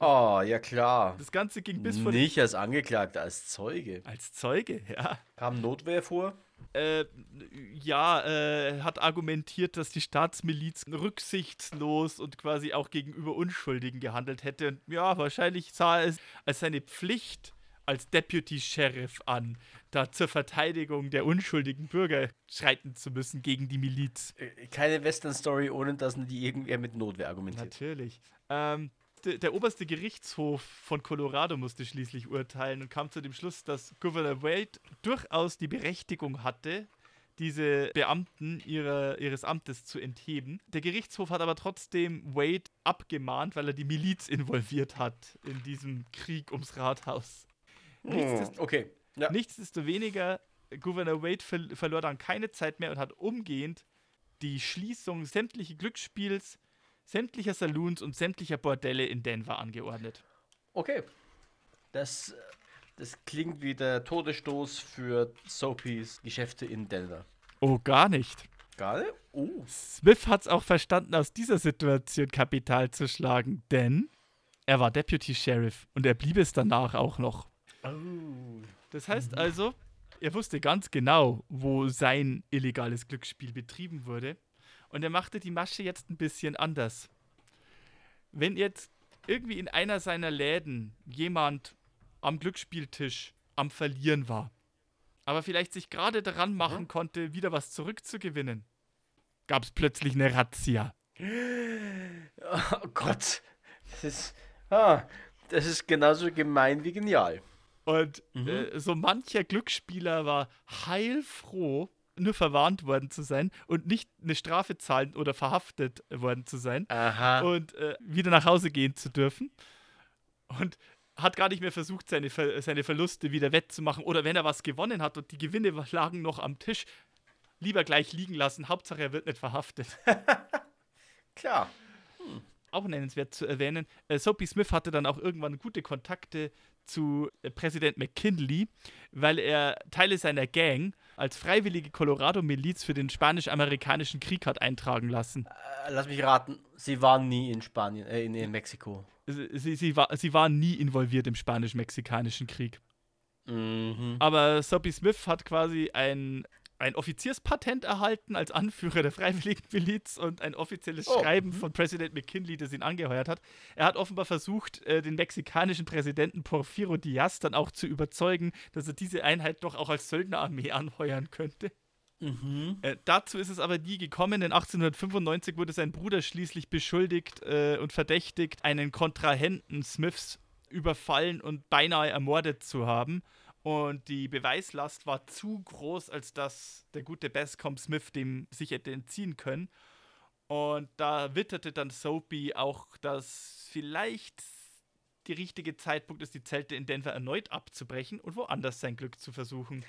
Oh, ja klar. Das Ganze ging bis vor Nicht als Angeklagter, als Zeuge. als Zeuge, ja. Kam Notwehr vor? Äh, ja, äh, hat argumentiert, dass die Staatsmiliz rücksichtslos und quasi auch gegenüber Unschuldigen gehandelt hätte. Und ja, wahrscheinlich sah es als seine Pflicht als Deputy Sheriff an, da zur Verteidigung der unschuldigen Bürger schreiten zu müssen gegen die Miliz. Äh, Keine Western-Story, ohne dass die irgendwer mit Notwehr argumentiert. Natürlich. Ähm, der, oberste Gerichtshof von Colorado musste schließlich urteilen und kam zu dem Schluss, dass Gouverneur Wade durchaus die Berechtigung hatte, diese Beamten ihrer, ihres Amtes zu entheben. Der Gerichtshof hat aber trotzdem Wade abgemahnt, weil er die Miliz involviert hat in diesem Krieg ums Rathaus. Nichtsdest Hm, okay. Ja. Nichtsdestoweniger, Gouverneur Wade ver verlor dann keine Zeit mehr und hat umgehend die Schließung sämtlichen Glücksspiels, sämtlicher Saloons und sämtlicher Bordelle in Denver angeordnet. Okay. Das, das klingt wie der Todesstoß für Soapies Geschäfte in Denver. Oh, gar nicht. Geil? Oh. Smith hat es auch verstanden, aus dieser Situation Kapital zu schlagen, denn er war Deputy Sheriff und er blieb es danach auch noch. Oh. Das heißt also, Er wusste ganz genau, wo sein illegales Glücksspiel betrieben wurde. Und er machte die Masche jetzt ein bisschen anders. Wenn jetzt irgendwie in einer seiner Läden jemand am Glücksspieltisch am Verlieren war, aber vielleicht sich gerade daran machen mhm. konnte, wieder was zurückzugewinnen, gab es plötzlich eine Razzia. Oh Gott, das ist, ah, das ist genauso gemein wie genial. Und mhm. äh, so mancher Glücksspieler war heilfroh, nur verwarnt worden zu sein und nicht eine Strafe zahlen oder verhaftet worden zu sein Aha. und äh, wieder nach Hause gehen zu dürfen. Und hat gar nicht mehr versucht, seine, Ver seine Verluste wieder wettzumachen. Oder wenn er was gewonnen hat und die Gewinne lagen noch am Tisch, lieber gleich liegen lassen. Hauptsache, er wird nicht verhaftet. Klar. Hm. Auch nennenswert zu erwähnen. Äh, Soapy Smith hatte dann auch irgendwann gute Kontakte zu äh, Präsident McKinley, weil er Teile seiner Gang als freiwillige Colorado-Miliz für den spanisch-amerikanischen Krieg hat eintragen lassen. Äh, lass mich raten, sie waren nie in Spanien, äh, in, in Mexiko. Sie, sie, war, sie waren nie involviert im spanisch-mexikanischen Krieg. Mhm. Aber Soapy Smith hat quasi ein ein Offizierspatent erhalten als Anführer der Freiwilligen Miliz und ein offizielles oh. Schreiben mhm. von Präsident McKinley, das ihn angeheuert hat. Er hat offenbar versucht, äh, den mexikanischen Präsidenten Porfirio Diaz dann auch zu überzeugen, dass er diese Einheit doch auch als Söldnerarmee anheuern könnte. Mhm. Äh, dazu ist es aber nie gekommen, denn 1895 wurde sein Bruder schließlich beschuldigt äh, und verdächtigt, einen Kontrahenten Smiths überfallen und beinahe ermordet zu haben. Und die Beweislast war zu groß, als dass der gute Bascom Smith dem sich hätte entziehen können. Und da witterte dann Soapy auch, dass vielleicht die richtige Zeitpunkt ist, die Zelte in Denver erneut abzubrechen und woanders sein Glück zu versuchen.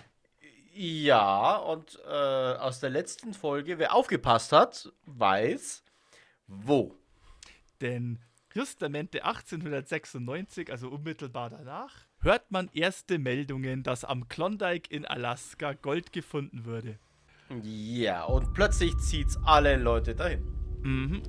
Ja, und äh, aus der letzten Folge, wer aufgepasst hat, weiß, wo. Denn justamente 1896, also unmittelbar danach, hört man erste Meldungen, dass am Klondike in Alaska Gold gefunden würde. Ja, und plötzlich zieht's alle Leute dahin. Mhm.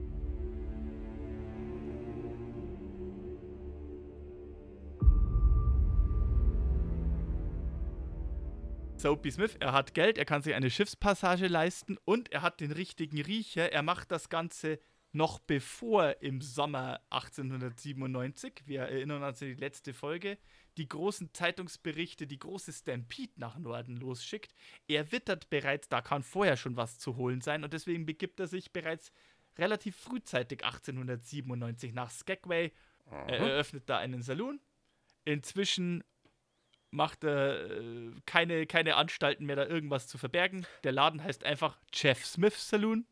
Soapy Smith, er hat Geld, er kann sich eine Schiffspassage leisten und er hat den richtigen Riecher. Er macht das Ganze noch bevor im Sommer 1897, wir erinnern uns an die letzte Folge, die großen Zeitungsberichte, die große Stampede nach Norden losschickt. Er wittert bereits, da kann vorher schon was zu holen sein und deswegen begibt er sich bereits relativ frühzeitig 1897 nach Skagway. Er eröffnet da einen Saloon. Inzwischen macht er äh, keine, keine Anstalten mehr, da irgendwas zu verbergen. Der Laden heißt einfach Jeff Smith Saloon.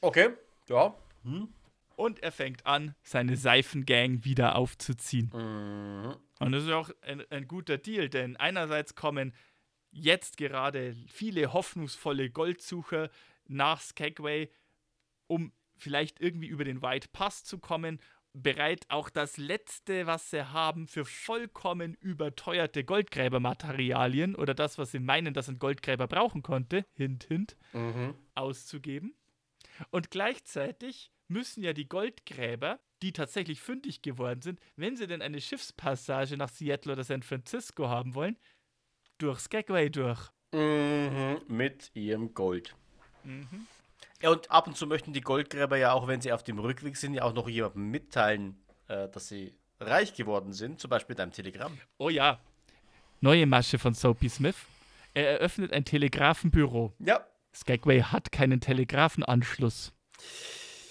Okay, ja. Hm. Und er fängt an, seine Seifengang wieder aufzuziehen. Mhm. Und das ist auch ein, ein guter Deal, denn einerseits kommen jetzt gerade viele hoffnungsvolle Goldsucher nach Skagway, um vielleicht irgendwie über den White Pass zu kommen, bereit auch das letzte, was sie haben, für vollkommen überteuerte Goldgräbermaterialien oder das, was sie meinen, dass ein Goldgräber brauchen konnte, hint, hint, mhm. auszugeben. Und gleichzeitig müssen ja die Goldgräber, die tatsächlich fündig geworden sind, wenn sie denn eine Schiffspassage nach Seattle oder San Francisco haben wollen, durch Skagway durch. Mhm, mit ihrem Gold. Mhm. Ja, und ab und zu möchten die Goldgräber ja auch, wenn sie auf dem Rückweg sind, ja auch noch jemandem mitteilen, äh, dass sie reich geworden sind, zum Beispiel mit einem Telegramm. Oh ja. Neue Masche von Soapy Smith. Er eröffnet ein Telegrafenbüro. Ja. Skagway hat keinen Telegrafenanschluss.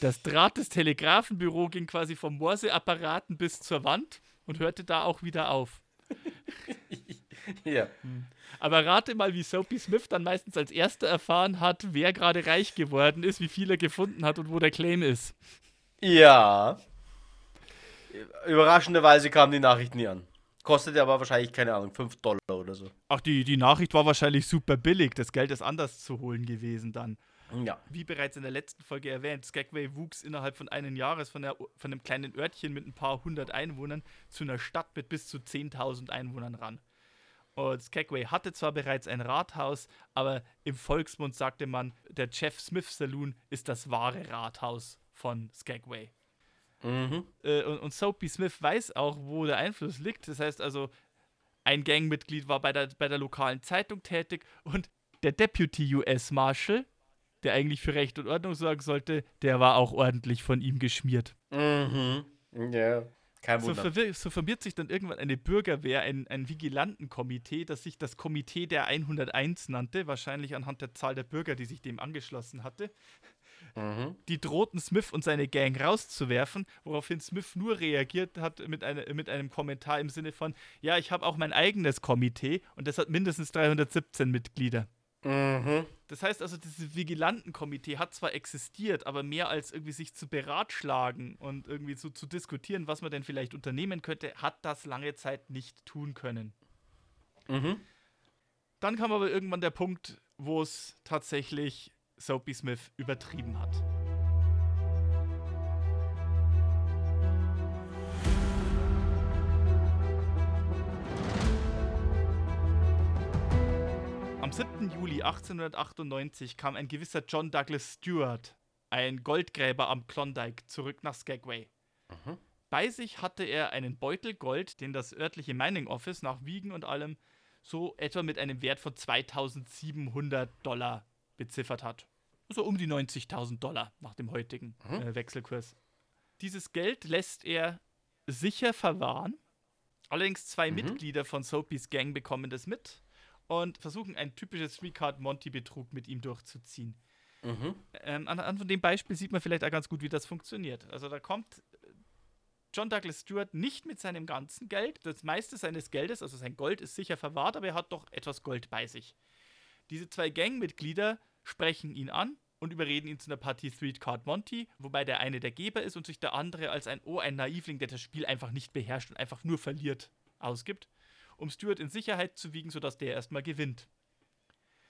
Das Draht des Telegrafenbüro ging quasi vom Morseapparaten bis zur Wand und hörte da auch wieder auf. ja. Aber rate mal, wie Soapy Smith dann meistens als erster erfahren hat, wer gerade reich geworden ist, wie viel er gefunden hat und wo der Claim ist. Ja. Überraschenderweise kamen die Nachrichten nie an. Kostete aber wahrscheinlich, keine Ahnung, 5 Dollar oder so. Ach, die, die Nachricht war wahrscheinlich super billig. Das Geld ist anders zu holen gewesen dann. Ja. Wie bereits in der letzten Folge erwähnt, Skagway wuchs innerhalb von einem Jahres von, der, von einem kleinen Örtchen mit ein paar hundert Einwohnern zu einer Stadt mit bis zu 10.000 Einwohnern ran. Und Skagway hatte zwar bereits ein Rathaus, aber im Volksmund sagte man, der Jeff Smith Saloon ist das wahre Rathaus von Skagway. Mhm. Äh, und, und Soapy Smith weiß auch, wo der Einfluss liegt. Das heißt also, Ein Gangmitglied war bei der, bei der lokalen Zeitung tätig und der Deputy US Marshal, der eigentlich für Recht und Ordnung sorgen sollte, der war auch ordentlich von ihm geschmiert. Mhm. Ja. Kein So, Wunder. verwir so formiert sich dann irgendwann eine Bürgerwehr, ein, ein Vigilantenkomitee, das sich das Komitee der 101 nannte, wahrscheinlich anhand der Zahl der Bürger, die sich dem angeschlossen hatte. Mhm. Die drohten Smith und seine Gang rauszuwerfen, woraufhin Smith nur reagiert hat mit, eine, mit einem Kommentar im Sinne von, ja, ich habe auch mein eigenes Komitee und das hat mindestens 317 Mitglieder. Mhm. Das heißt also, dieses Vigilantenkomitee hat zwar existiert, aber mehr als irgendwie sich zu beratschlagen und irgendwie so zu diskutieren, was man denn vielleicht unternehmen könnte, hat das lange Zeit nicht tun können. Mhm. Dann kam aber irgendwann der Punkt, wo es tatsächlich Soapy Smith übertrieben hat. Am 7. Juli 1898 kam ein gewisser John Douglas Stewart, ein Goldgräber am Klondike, zurück nach Skagway. Bei sich hatte er einen Beutel Gold, den das örtliche Mining Office nach Wiegen und allem so etwa mit einem Wert von 2700 Dollar beziffert hat. So um die 90.000 Dollar nach dem heutigen äh, Wechselkurs. Dieses Geld lässt er sicher verwahren. Allerdings zwei Mitglieder von Soapys Gang bekommen das mit und versuchen ein typisches Three-Card-Monty-Betrug mit ihm durchzuziehen. Mhm. Ähm, an, an von dem Beispiel sieht man vielleicht auch ganz gut, wie das funktioniert. Also da kommt äh, John Douglas Stewart nicht mit seinem ganzen Geld. Das meiste seines Geldes, also sein Gold, ist sicher verwahrt, aber er hat doch etwas Gold bei sich. Diese zwei Gangmitglieder sprechen ihn an und überreden ihn zu einer Partie Street Card Monty, wobei der eine der Geber ist und sich der andere als ein Oh, ein Naivling, der das Spiel einfach nicht beherrscht und einfach nur verliert, ausgibt, um Stewart in Sicherheit zu wiegen, sodass der erstmal gewinnt.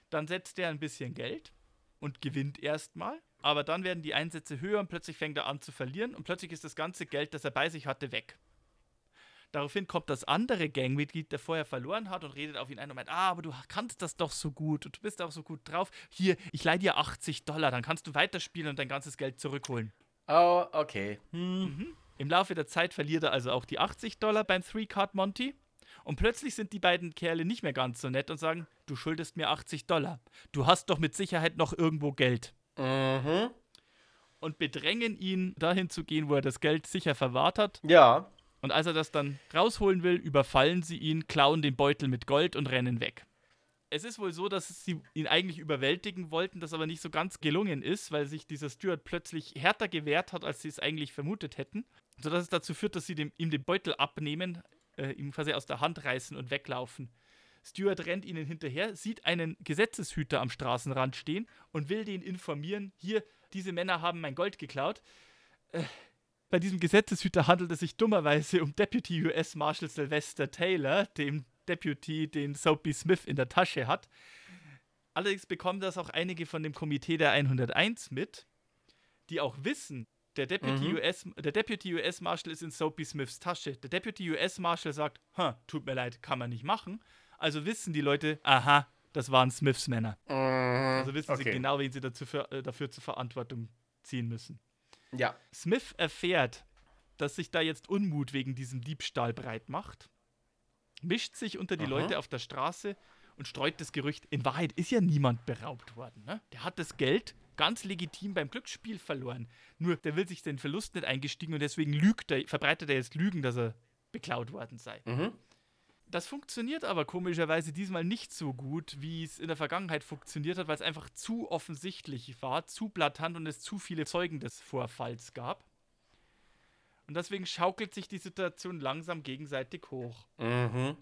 Dann setzt er ein bisschen Geld und gewinnt erstmal, aber dann werden die Einsätze höher und plötzlich fängt er an zu verlieren und plötzlich ist das ganze Geld, das er bei sich hatte, weg. Daraufhin kommt das andere Gangmitglied, der vorher verloren hat und redet auf ihn ein und meint, ah, aber du kannst das doch so gut und du bist auch so gut drauf. Hier, ich leih dir 80 Dollar, dann kannst du weiterspielen und dein ganzes Geld zurückholen. Oh, okay. Hm. Im Laufe der Zeit verliert er also auch die 80 Dollar beim Three-Card Monty. Und plötzlich sind die beiden Kerle nicht mehr ganz so nett und sagen, du schuldest mir 80 Dollar. Du hast doch mit Sicherheit noch irgendwo Geld. Mhm. Und bedrängen ihn, dahin zu gehen, wo er das Geld sicher verwahrt hat. Ja. Und als er das dann rausholen will, überfallen sie ihn, klauen den Beutel mit Gold und rennen weg. Es ist wohl so, dass sie ihn eigentlich überwältigen wollten, das aber nicht so ganz gelungen ist, weil sich dieser Steward plötzlich härter gewehrt hat, als sie es eigentlich vermutet hätten. Sodass es dazu führt, dass sie dem, ihm den Beutel abnehmen, äh, ihm quasi aus der Hand reißen und weglaufen. Stewart rennt ihnen hinterher, sieht einen Gesetzeshüter am Straßenrand stehen und will den informieren, hier, diese Männer haben mein Gold geklaut. Äh, bei diesem Gesetzeshüter handelt es sich dummerweise um Deputy US Marshal Sylvester Taylor, dem Deputy, den Soapy Smith in der Tasche hat. Allerdings bekommen das auch einige von dem Komitee der 101 mit, die auch wissen, der Deputy, Mhm. US, der Deputy US Marshal ist in Soapy Smiths Tasche. Der Deputy US Marshal sagt, "Hm, tut mir leid, kann man nicht machen. Also wissen die Leute, aha, das waren Smiths Männer. Mhm. Also wissen sie okay. genau, wen sie dazu für, äh, dafür zur Verantwortung ziehen müssen. Ja. Smith erfährt, dass sich da jetzt Unmut wegen diesem Diebstahl breit macht, mischt sich unter die Aha. Leute auf der Straße und streut das Gerücht, in Wahrheit ist ja niemand beraubt worden. Ne? Der hat das Geld ganz legitim beim Glücksspiel verloren. Nur der will sich den Verlust nicht eingestiegen und deswegen lügt er, verbreitet er jetzt Lügen, dass er beklaut worden sei. Mhm. Das funktioniert aber komischerweise diesmal nicht so gut, wie es in der Vergangenheit funktioniert hat, weil es einfach zu offensichtlich war, zu blatant und es zu viele Zeugen des Vorfalls gab. Und deswegen schaukelt sich die Situation langsam gegenseitig hoch. Mhm.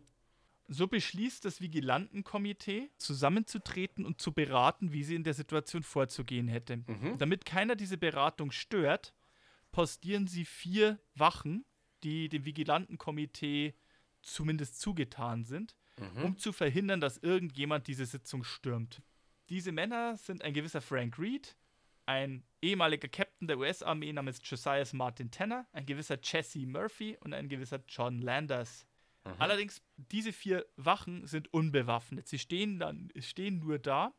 So beschließt das Vigilantenkomitee, zusammenzutreten und zu beraten, wie sie in der Situation vorzugehen hätte. Mhm. Damit keiner diese Beratung stört, postieren sie vier Wachen, die dem Vigilantenkomitee zumindest zugetan sind, Mhm. um zu verhindern, dass irgendjemand diese Sitzung stürmt. Diese Männer sind ein gewisser Frank Reed, ein ehemaliger Captain der US-Armee namens Josiah Martin Tanner, ein gewisser Jesse Murphy und ein gewisser John Landers. Allerdings, diese vier Wachen sind unbewaffnet. Sie stehen, dann, stehen nur da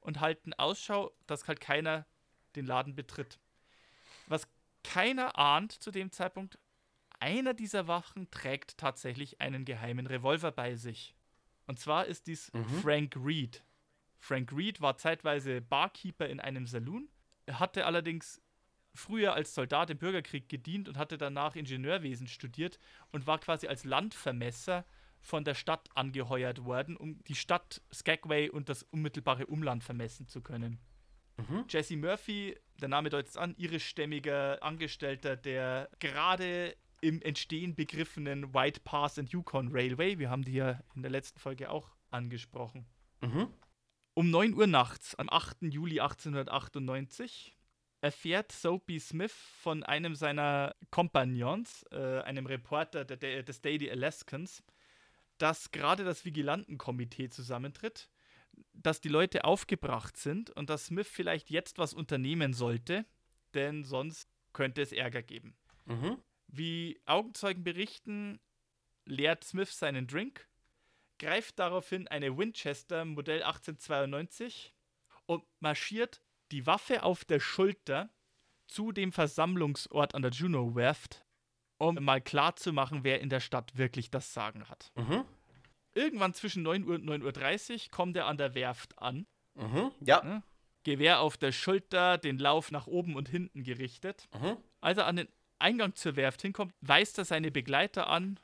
und halten Ausschau, dass halt keiner den Laden betritt. Was keiner ahnt zu dem Zeitpunkt, einer dieser Wachen trägt tatsächlich einen geheimen Revolver bei sich. Und zwar ist dies Frank Reed. Frank Reed war zeitweise Barkeeper in einem Saloon. Er hatte allerdings früher als Soldat im Bürgerkrieg gedient und hatte danach Ingenieurwesen studiert und war quasi als Landvermesser von der Stadt angeheuert worden, um die Stadt Skagway und das unmittelbare Umland vermessen zu können. Jesse Murphy, der Name deutet es an, irischstämmiger Angestellter der gerade im Entstehen begriffenen White Pass and Yukon Railway. Wir haben die ja in der letzten Folge auch angesprochen. Um 9 Uhr nachts, am 8. Juli 1898, erfährt Soapy Smith von einem seiner Kompagnons, äh, einem Reporter der, der, des Daily Alaskans, dass gerade das Vigilantenkomitee zusammentritt, dass die Leute aufgebracht sind und dass Smith vielleicht jetzt was unternehmen sollte, denn sonst könnte es Ärger geben. Mhm. Wie Augenzeugen berichten, leert Smith seinen Drink, greift daraufhin eine Winchester Modell 1892 und marschiert die Waffe auf der Schulter zu dem Versammlungsort an der Juno-Werft, um mal klarzumachen, wer in der Stadt wirklich das Sagen hat. Mhm. Irgendwann zwischen 9 Uhr und 9.30 Uhr kommt er an der Werft an. Mhm. Ja. Ne? Gewehr auf der Schulter, den Lauf nach oben und hinten gerichtet. Mhm. Als er an den Eingang zur Werft hinkommt, weist er seine Begleiter an,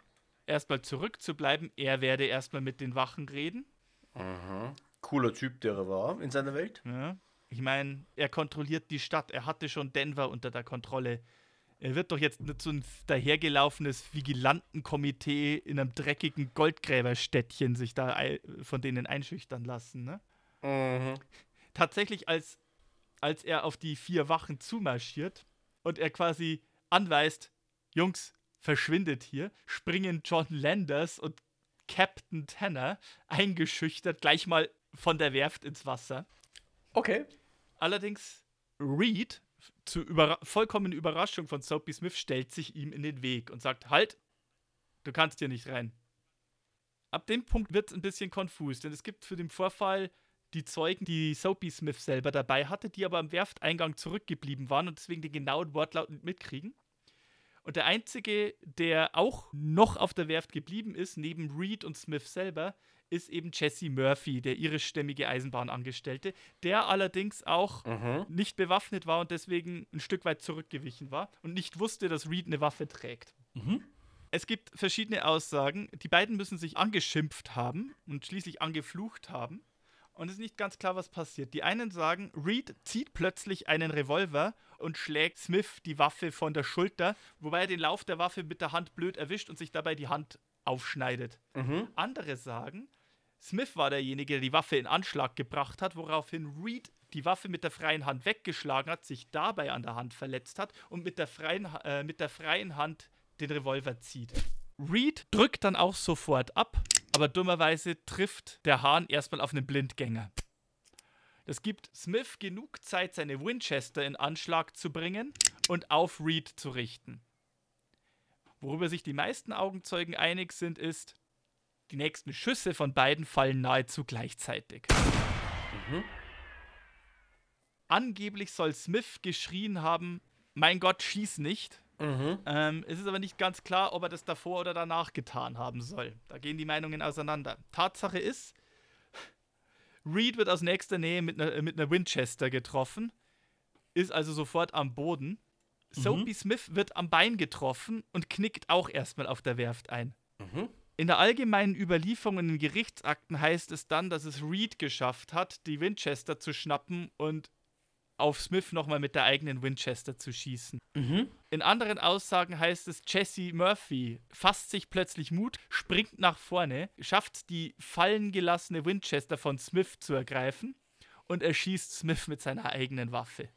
erstmal zurückzubleiben. Er werde erstmal mit den Wachen reden. Mhm. Cooler Typ, der er war in seiner Welt. Ja. Ich meine, er kontrolliert die Stadt. Er hatte schon Denver unter der Kontrolle. Er wird doch jetzt nicht so ein dahergelaufenes Vigilantenkomitee in einem dreckigen Goldgräberstädtchen sich da von denen einschüchtern lassen, ne? Mhm. tatsächlich, als, als er auf die vier Wachen zumarschiert und er quasi anweist, Jungs, verschwindet hier, springen John Landers und Captain Tanner eingeschüchtert gleich mal von der Werft ins Wasser. Okay. Allerdings Reed, zu überra vollkommenen Überraschung von Soapy Smith, stellt sich ihm in den Weg und sagt, halt, du kannst hier nicht rein. Ab dem Punkt wird es ein bisschen konfus, denn es gibt für den Vorfall die Zeugen, die Soapy Smith selber dabei hatte, die aber am Werfteingang zurückgeblieben waren und deswegen den genauen Wortlaut nicht mitkriegen. Und der einzige, der auch noch auf der Werft geblieben ist, neben Reed und Smith selber, ist eben Jesse Murphy, der irischstämmige Eisenbahnangestellte, der allerdings auch Mhm. nicht bewaffnet war und deswegen ein Stück weit zurückgewichen war und nicht wusste, dass Reed eine Waffe trägt. Es gibt verschiedene Aussagen. Die beiden müssen sich angeschimpft haben und schließlich angeflucht haben. Und es ist nicht ganz klar, was passiert. Die einen sagen, Reed zieht plötzlich einen Revolver und schlägt Smith die Waffe von der Schulter, wobei er den Lauf der Waffe mit der Hand blöd erwischt und sich dabei die Hand aufschneidet. Mhm. Andere sagen, Smith war derjenige, der die Waffe in Anschlag gebracht hat, woraufhin Reed die Waffe mit der freien Hand weggeschlagen hat, sich dabei an der Hand verletzt hat und mit der freien, äh, mit der freien Hand den Revolver zieht. Reed drückt dann auch sofort ab, aber dummerweise trifft der Hahn erstmal auf einen Blindgänger. Das gibt Smith genug Zeit, seine Winchester in Anschlag zu bringen und auf Reed zu richten. Worüber sich die meisten Augenzeugen einig sind, ist, die nächsten Schüsse von beiden fallen nahezu gleichzeitig. Angeblich soll Smith geschrien haben, mein Gott, schieß nicht. Mhm. Ähm, es ist aber nicht ganz klar, ob er das davor oder danach getan haben soll. Da gehen die Meinungen auseinander. Tatsache ist, Reed wird aus nächster Nähe mit einer, mit einer Winchester getroffen, ist also sofort am Boden. Soapy Smith wird am Bein getroffen und knickt auch erstmal auf der Werft ein. Mhm. In der allgemeinen Überlieferung in den Gerichtsakten heißt es dann, dass es Reed geschafft hat, die Winchester zu schnappen und auf Smith nochmal mit der eigenen Winchester zu schießen. Mhm. In anderen Aussagen heißt es, Jesse Murphy fasst sich plötzlich Mut, springt nach vorne, schafft die fallen gelassene Winchester von Smith zu ergreifen und erschießt Smith mit seiner eigenen Waffe.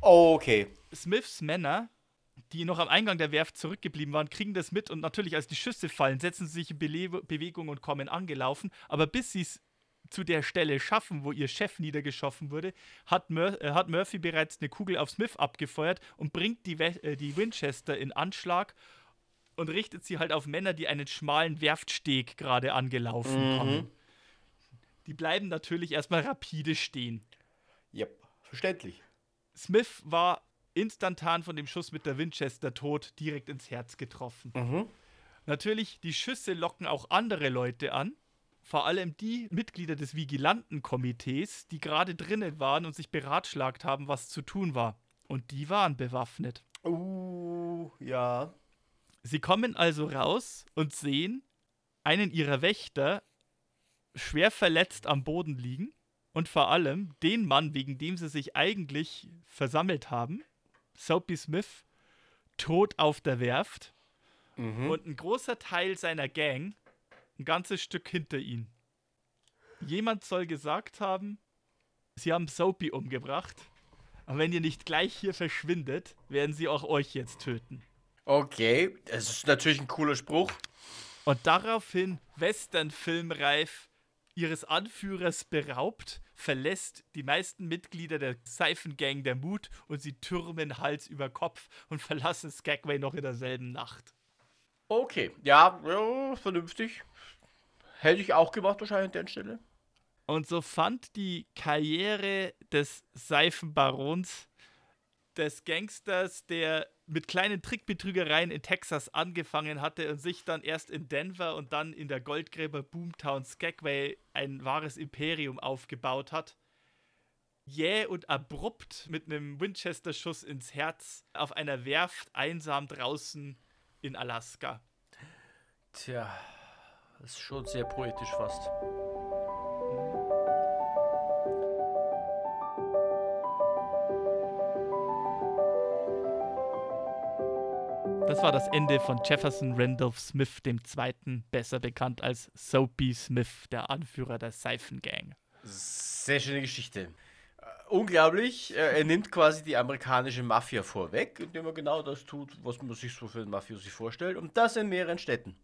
Okay. Smiths Männer, die noch am Eingang der Werft zurückgeblieben waren, kriegen das mit und natürlich, als die Schüsse fallen, setzen sie sich in Bele Bewegung und kommen angelaufen. Aber bis sie es zu der Stelle schaffen, wo ihr Chef niedergeschossen wurde, hat, Mur äh, hat Murphy bereits eine Kugel auf Smith abgefeuert und bringt die, We äh, die Winchester in Anschlag und richtet sie halt auf Männer, die einen schmalen Werftsteg gerade angelaufen Mhm. kommen. Die bleiben natürlich erstmal rapide stehen. Yep. Verständlich. Smith war instantan von dem Schuss mit der Winchester tot direkt ins Herz getroffen. Mhm. Natürlich, die Schüsse locken auch andere Leute an. Vor allem die Mitglieder des Vigilantenkomitees, die gerade drinnen waren und sich beratschlagt haben, was zu tun war. Und die waren bewaffnet. Uh, ja. Sie kommen also raus und sehen einen ihrer Wächter schwer verletzt am Boden liegen und vor allem den Mann, wegen dem sie sich eigentlich versammelt haben, Soapy Smith, tot auf der Werft Mhm. und ein großer Teil seiner Gang ein ganzes Stück hinter ihn. Jemand soll gesagt haben, sie haben Soapy umgebracht. Und wenn ihr nicht gleich hier verschwindet, werden sie auch euch jetzt töten. Okay, das ist natürlich ein cooler Spruch. Und daraufhin, Western-Filmreif, ihres Anführers beraubt, verlässt die meisten Mitglieder der Seifengang der Mut und sie türmen Hals über Kopf und verlassen Skagway noch in derselben Nacht. Okay, ja, ja vernünftig. Hätte ich auch gemacht wahrscheinlich an der Stelle. Und so fand die Karriere des Seifenbarons, des Gangsters, der mit kleinen Trickbetrügereien in Texas angefangen hatte und sich dann erst in Denver und dann in der Goldgräber Boomtown Skagway ein wahres Imperium aufgebaut hat, jäh und abrupt mit einem Winchester-Schuss ins Herz auf einer Werft einsam draußen in Alaska. Tja, das ist schon sehr poetisch fast. Das war das Ende von Jefferson Randolph Smith II., besser bekannt als Soapy Smith, der Anführer der Seifengang. Sehr schöne Geschichte. Unglaublich, er nimmt quasi die amerikanische Mafia vorweg, indem er genau das tut, was man sich so für den Mafiosi vorstellt. Und das in mehreren Städten.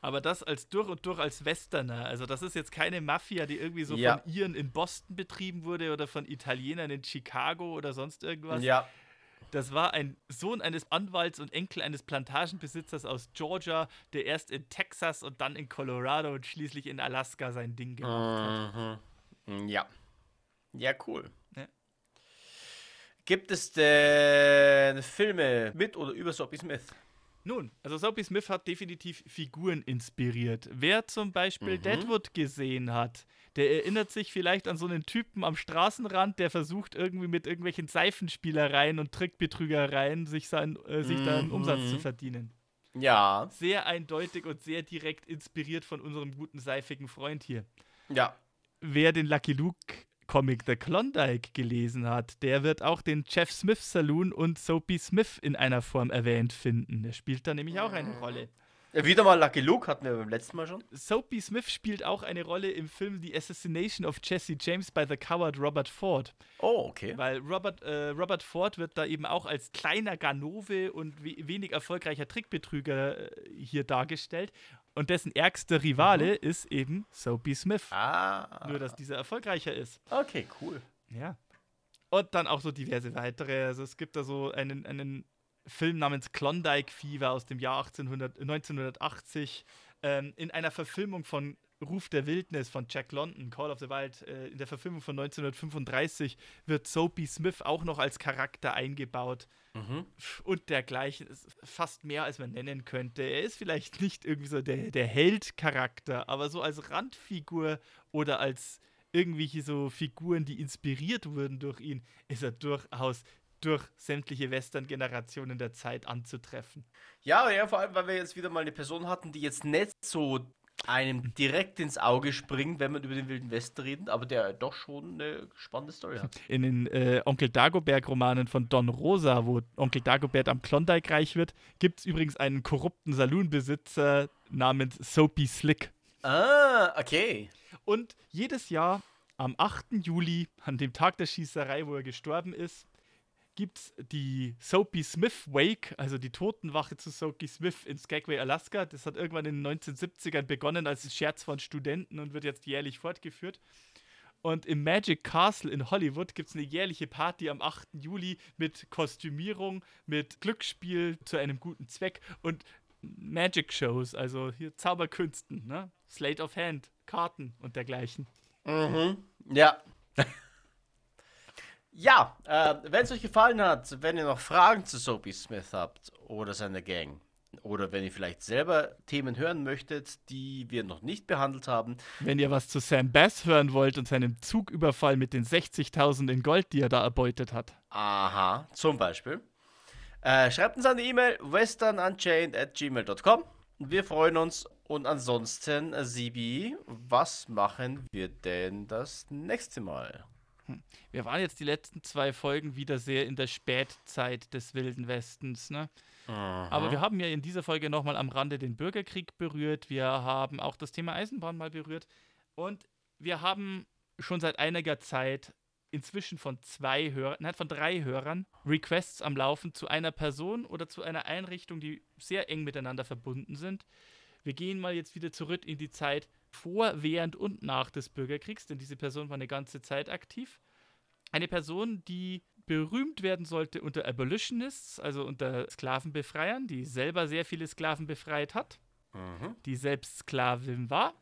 Aber das als durch und durch als Westerner. Also das ist jetzt keine Mafia, die irgendwie so Ja. von Iren in Boston betrieben wurde oder von Italienern in Chicago oder sonst irgendwas. Ja, Das war ein Sohn eines Anwalts und Enkel eines Plantagenbesitzers aus Georgia, der erst in Texas und dann in Colorado und schließlich in Alaska sein Ding gemacht hat. Mhm. Ja. Ja, cool. Gibt es denn Filme mit oder über Soapy Smith? Nun, also Soapy Smith hat definitiv Figuren inspiriert. Wer zum Beispiel Mhm. Deadwood gesehen hat, der erinnert sich vielleicht an so einen Typen am Straßenrand, der versucht irgendwie mit irgendwelchen Seifenspielereien und Trickbetrügereien sich, sein, äh, sich da einen Umsatz Mhm. zu verdienen. Ja. Sehr eindeutig und sehr direkt inspiriert von unserem guten seifigen Freund hier. Ja. Wer den Lucky Luke Comic The Klondike gelesen hat, der wird auch den Jeff Smith Saloon und Soapy Smith in einer Form erwähnt finden. Der spielt da nämlich auch eine Rolle. Äh, Wieder mal Lucky Luke hatten wir beim letzten Mal schon. Soapy Smith spielt auch eine Rolle im Film The Assassination of Jesse James by the Coward Robert Ford. Oh, okay. Weil Robert, äh, Robert Ford wird da eben auch als kleiner Ganove und we wenig erfolgreicher Trickbetrüger äh, hier dargestellt. Und dessen ärgster Rivale ist eben Soapy Smith. Ah. Nur, dass dieser erfolgreicher ist. Okay, cool. Ja. Und dann auch so diverse weitere. Also es gibt da so einen, einen Film namens Klondike Fever aus dem Jahr 1800, 1980 ähm, in einer Verfilmung von Ruf der Wildnis von Jack London, Call of the Wild. Äh, in der Verfilmung von 1935 wird Soapy Smith auch noch als Charakter eingebaut Mhm. und dergleichen. Ist fast mehr, als man nennen könnte. Er ist vielleicht nicht irgendwie so der, der Held-Charakter, aber so als Randfigur oder als irgendwelche so Figuren, die inspiriert wurden durch ihn, ist er durchaus durch sämtliche Western-Generationen der Zeit anzutreffen. Ja, ja, vor allem, weil wir jetzt wieder mal eine Person hatten, die jetzt nicht so einem direkt ins Auge springt, wenn man über den Wilden Westen redet, aber der doch schon eine spannende Story hat. In den äh, Onkel Dagobert-Romanen von Don Rosa, wo Onkel Dagobert am Klondike reich wird, gibt es übrigens einen korrupten Saloonbesitzer namens Soapy Slick. Ah, okay. Und jedes Jahr am 8. Juli, an dem Tag der Schießerei, wo er gestorben ist, gibt es die Soapy Smith Wake, also die Totenwache zu Soapy Smith in Skagway, Alaska. Das hat irgendwann in den 1970ern begonnen als Scherz von Studenten und wird jetzt jährlich fortgeführt. Und im Magic Castle in Hollywood gibt es eine jährliche Party am 8. Juli mit Kostümierung, mit Glücksspiel zu einem guten Zweck und Magic Shows, also hier Zauberkünsten, ne? Slate of Hand, Karten und dergleichen. Mhm. Ja. Ja, äh, wenn es euch gefallen hat, wenn ihr noch Fragen zu Soapy Smith habt oder seiner Gang, oder wenn ihr vielleicht selber Themen hören möchtet, die wir noch nicht behandelt haben. Wenn ihr was zu Sam Bass hören wollt und seinem Zugüberfall mit den 60.000 in Gold, die er da erbeutet hat. Aha, zum Beispiel. Äh, schreibt uns eine E-Mail westernunchained at gmail.com. Wir freuen uns. Und ansonsten, Sibi, was machen wir denn das nächste Mal? Hm. Wir waren jetzt die letzten zwei Folgen wieder sehr in der Spätzeit des Wilden Westens, ne? Aber wir haben ja in dieser Folge nochmal am Rande den Bürgerkrieg berührt. Wir haben auch das Thema Eisenbahn mal berührt. Und wir haben schon seit einiger Zeit inzwischen von zwei Hörern, nein, von drei Hörern Requests am Laufen zu einer Person oder zu einer Einrichtung, die sehr eng miteinander verbunden sind. Wir gehen mal jetzt wieder zurück in die Zeit vor, während und nach des Bürgerkriegs, denn diese Person war eine ganze Zeit aktiv. Eine Person, die berühmt werden sollte unter Abolitionists, also unter Sklavenbefreiern, die selber sehr viele Sklaven befreit hat, mhm. die selbst Sklavin war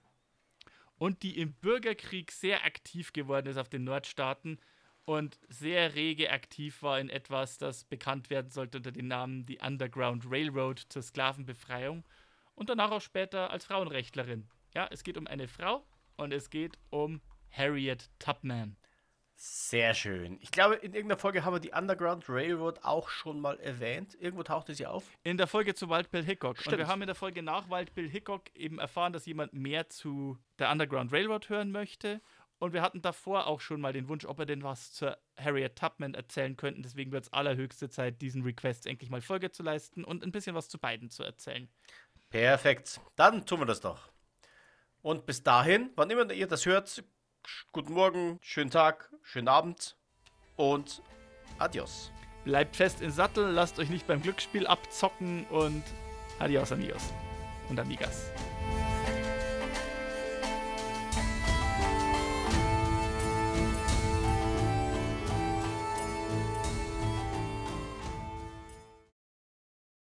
und die im Bürgerkrieg sehr aktiv geworden ist auf den Nordstaaten und sehr rege aktiv war in etwas, das bekannt werden sollte unter dem Namen die Underground Railroad zur Sklavenbefreiung und danach auch später als Frauenrechtlerin. Ja, es geht um eine Frau und es geht um Harriet Tubman. Sehr schön. Ich glaube, in irgendeiner Folge haben wir die Underground Railroad auch schon mal erwähnt. Irgendwo tauchte sie auf. In der Folge zu Wild Bill Hickok. Stimmt. Und wir haben in der Folge nach Wild Bill Hickok eben erfahren, dass jemand mehr zu der Underground Railroad hören möchte. Und wir hatten davor auch schon mal den Wunsch, ob wir denn was zur Harriet Tubman erzählen könnten. Deswegen wird es allerhöchste Zeit, diesen Request endlich mal Folge zu leisten und ein bisschen was zu beiden zu erzählen. Perfekt. Dann tun wir das doch. Und bis dahin, wann immer ihr das hört, guten Morgen, schönen Tag, schönen Abend und adios. Bleibt fest im Sattel, lasst euch nicht beim Glücksspiel abzocken und adios amigos und amigas.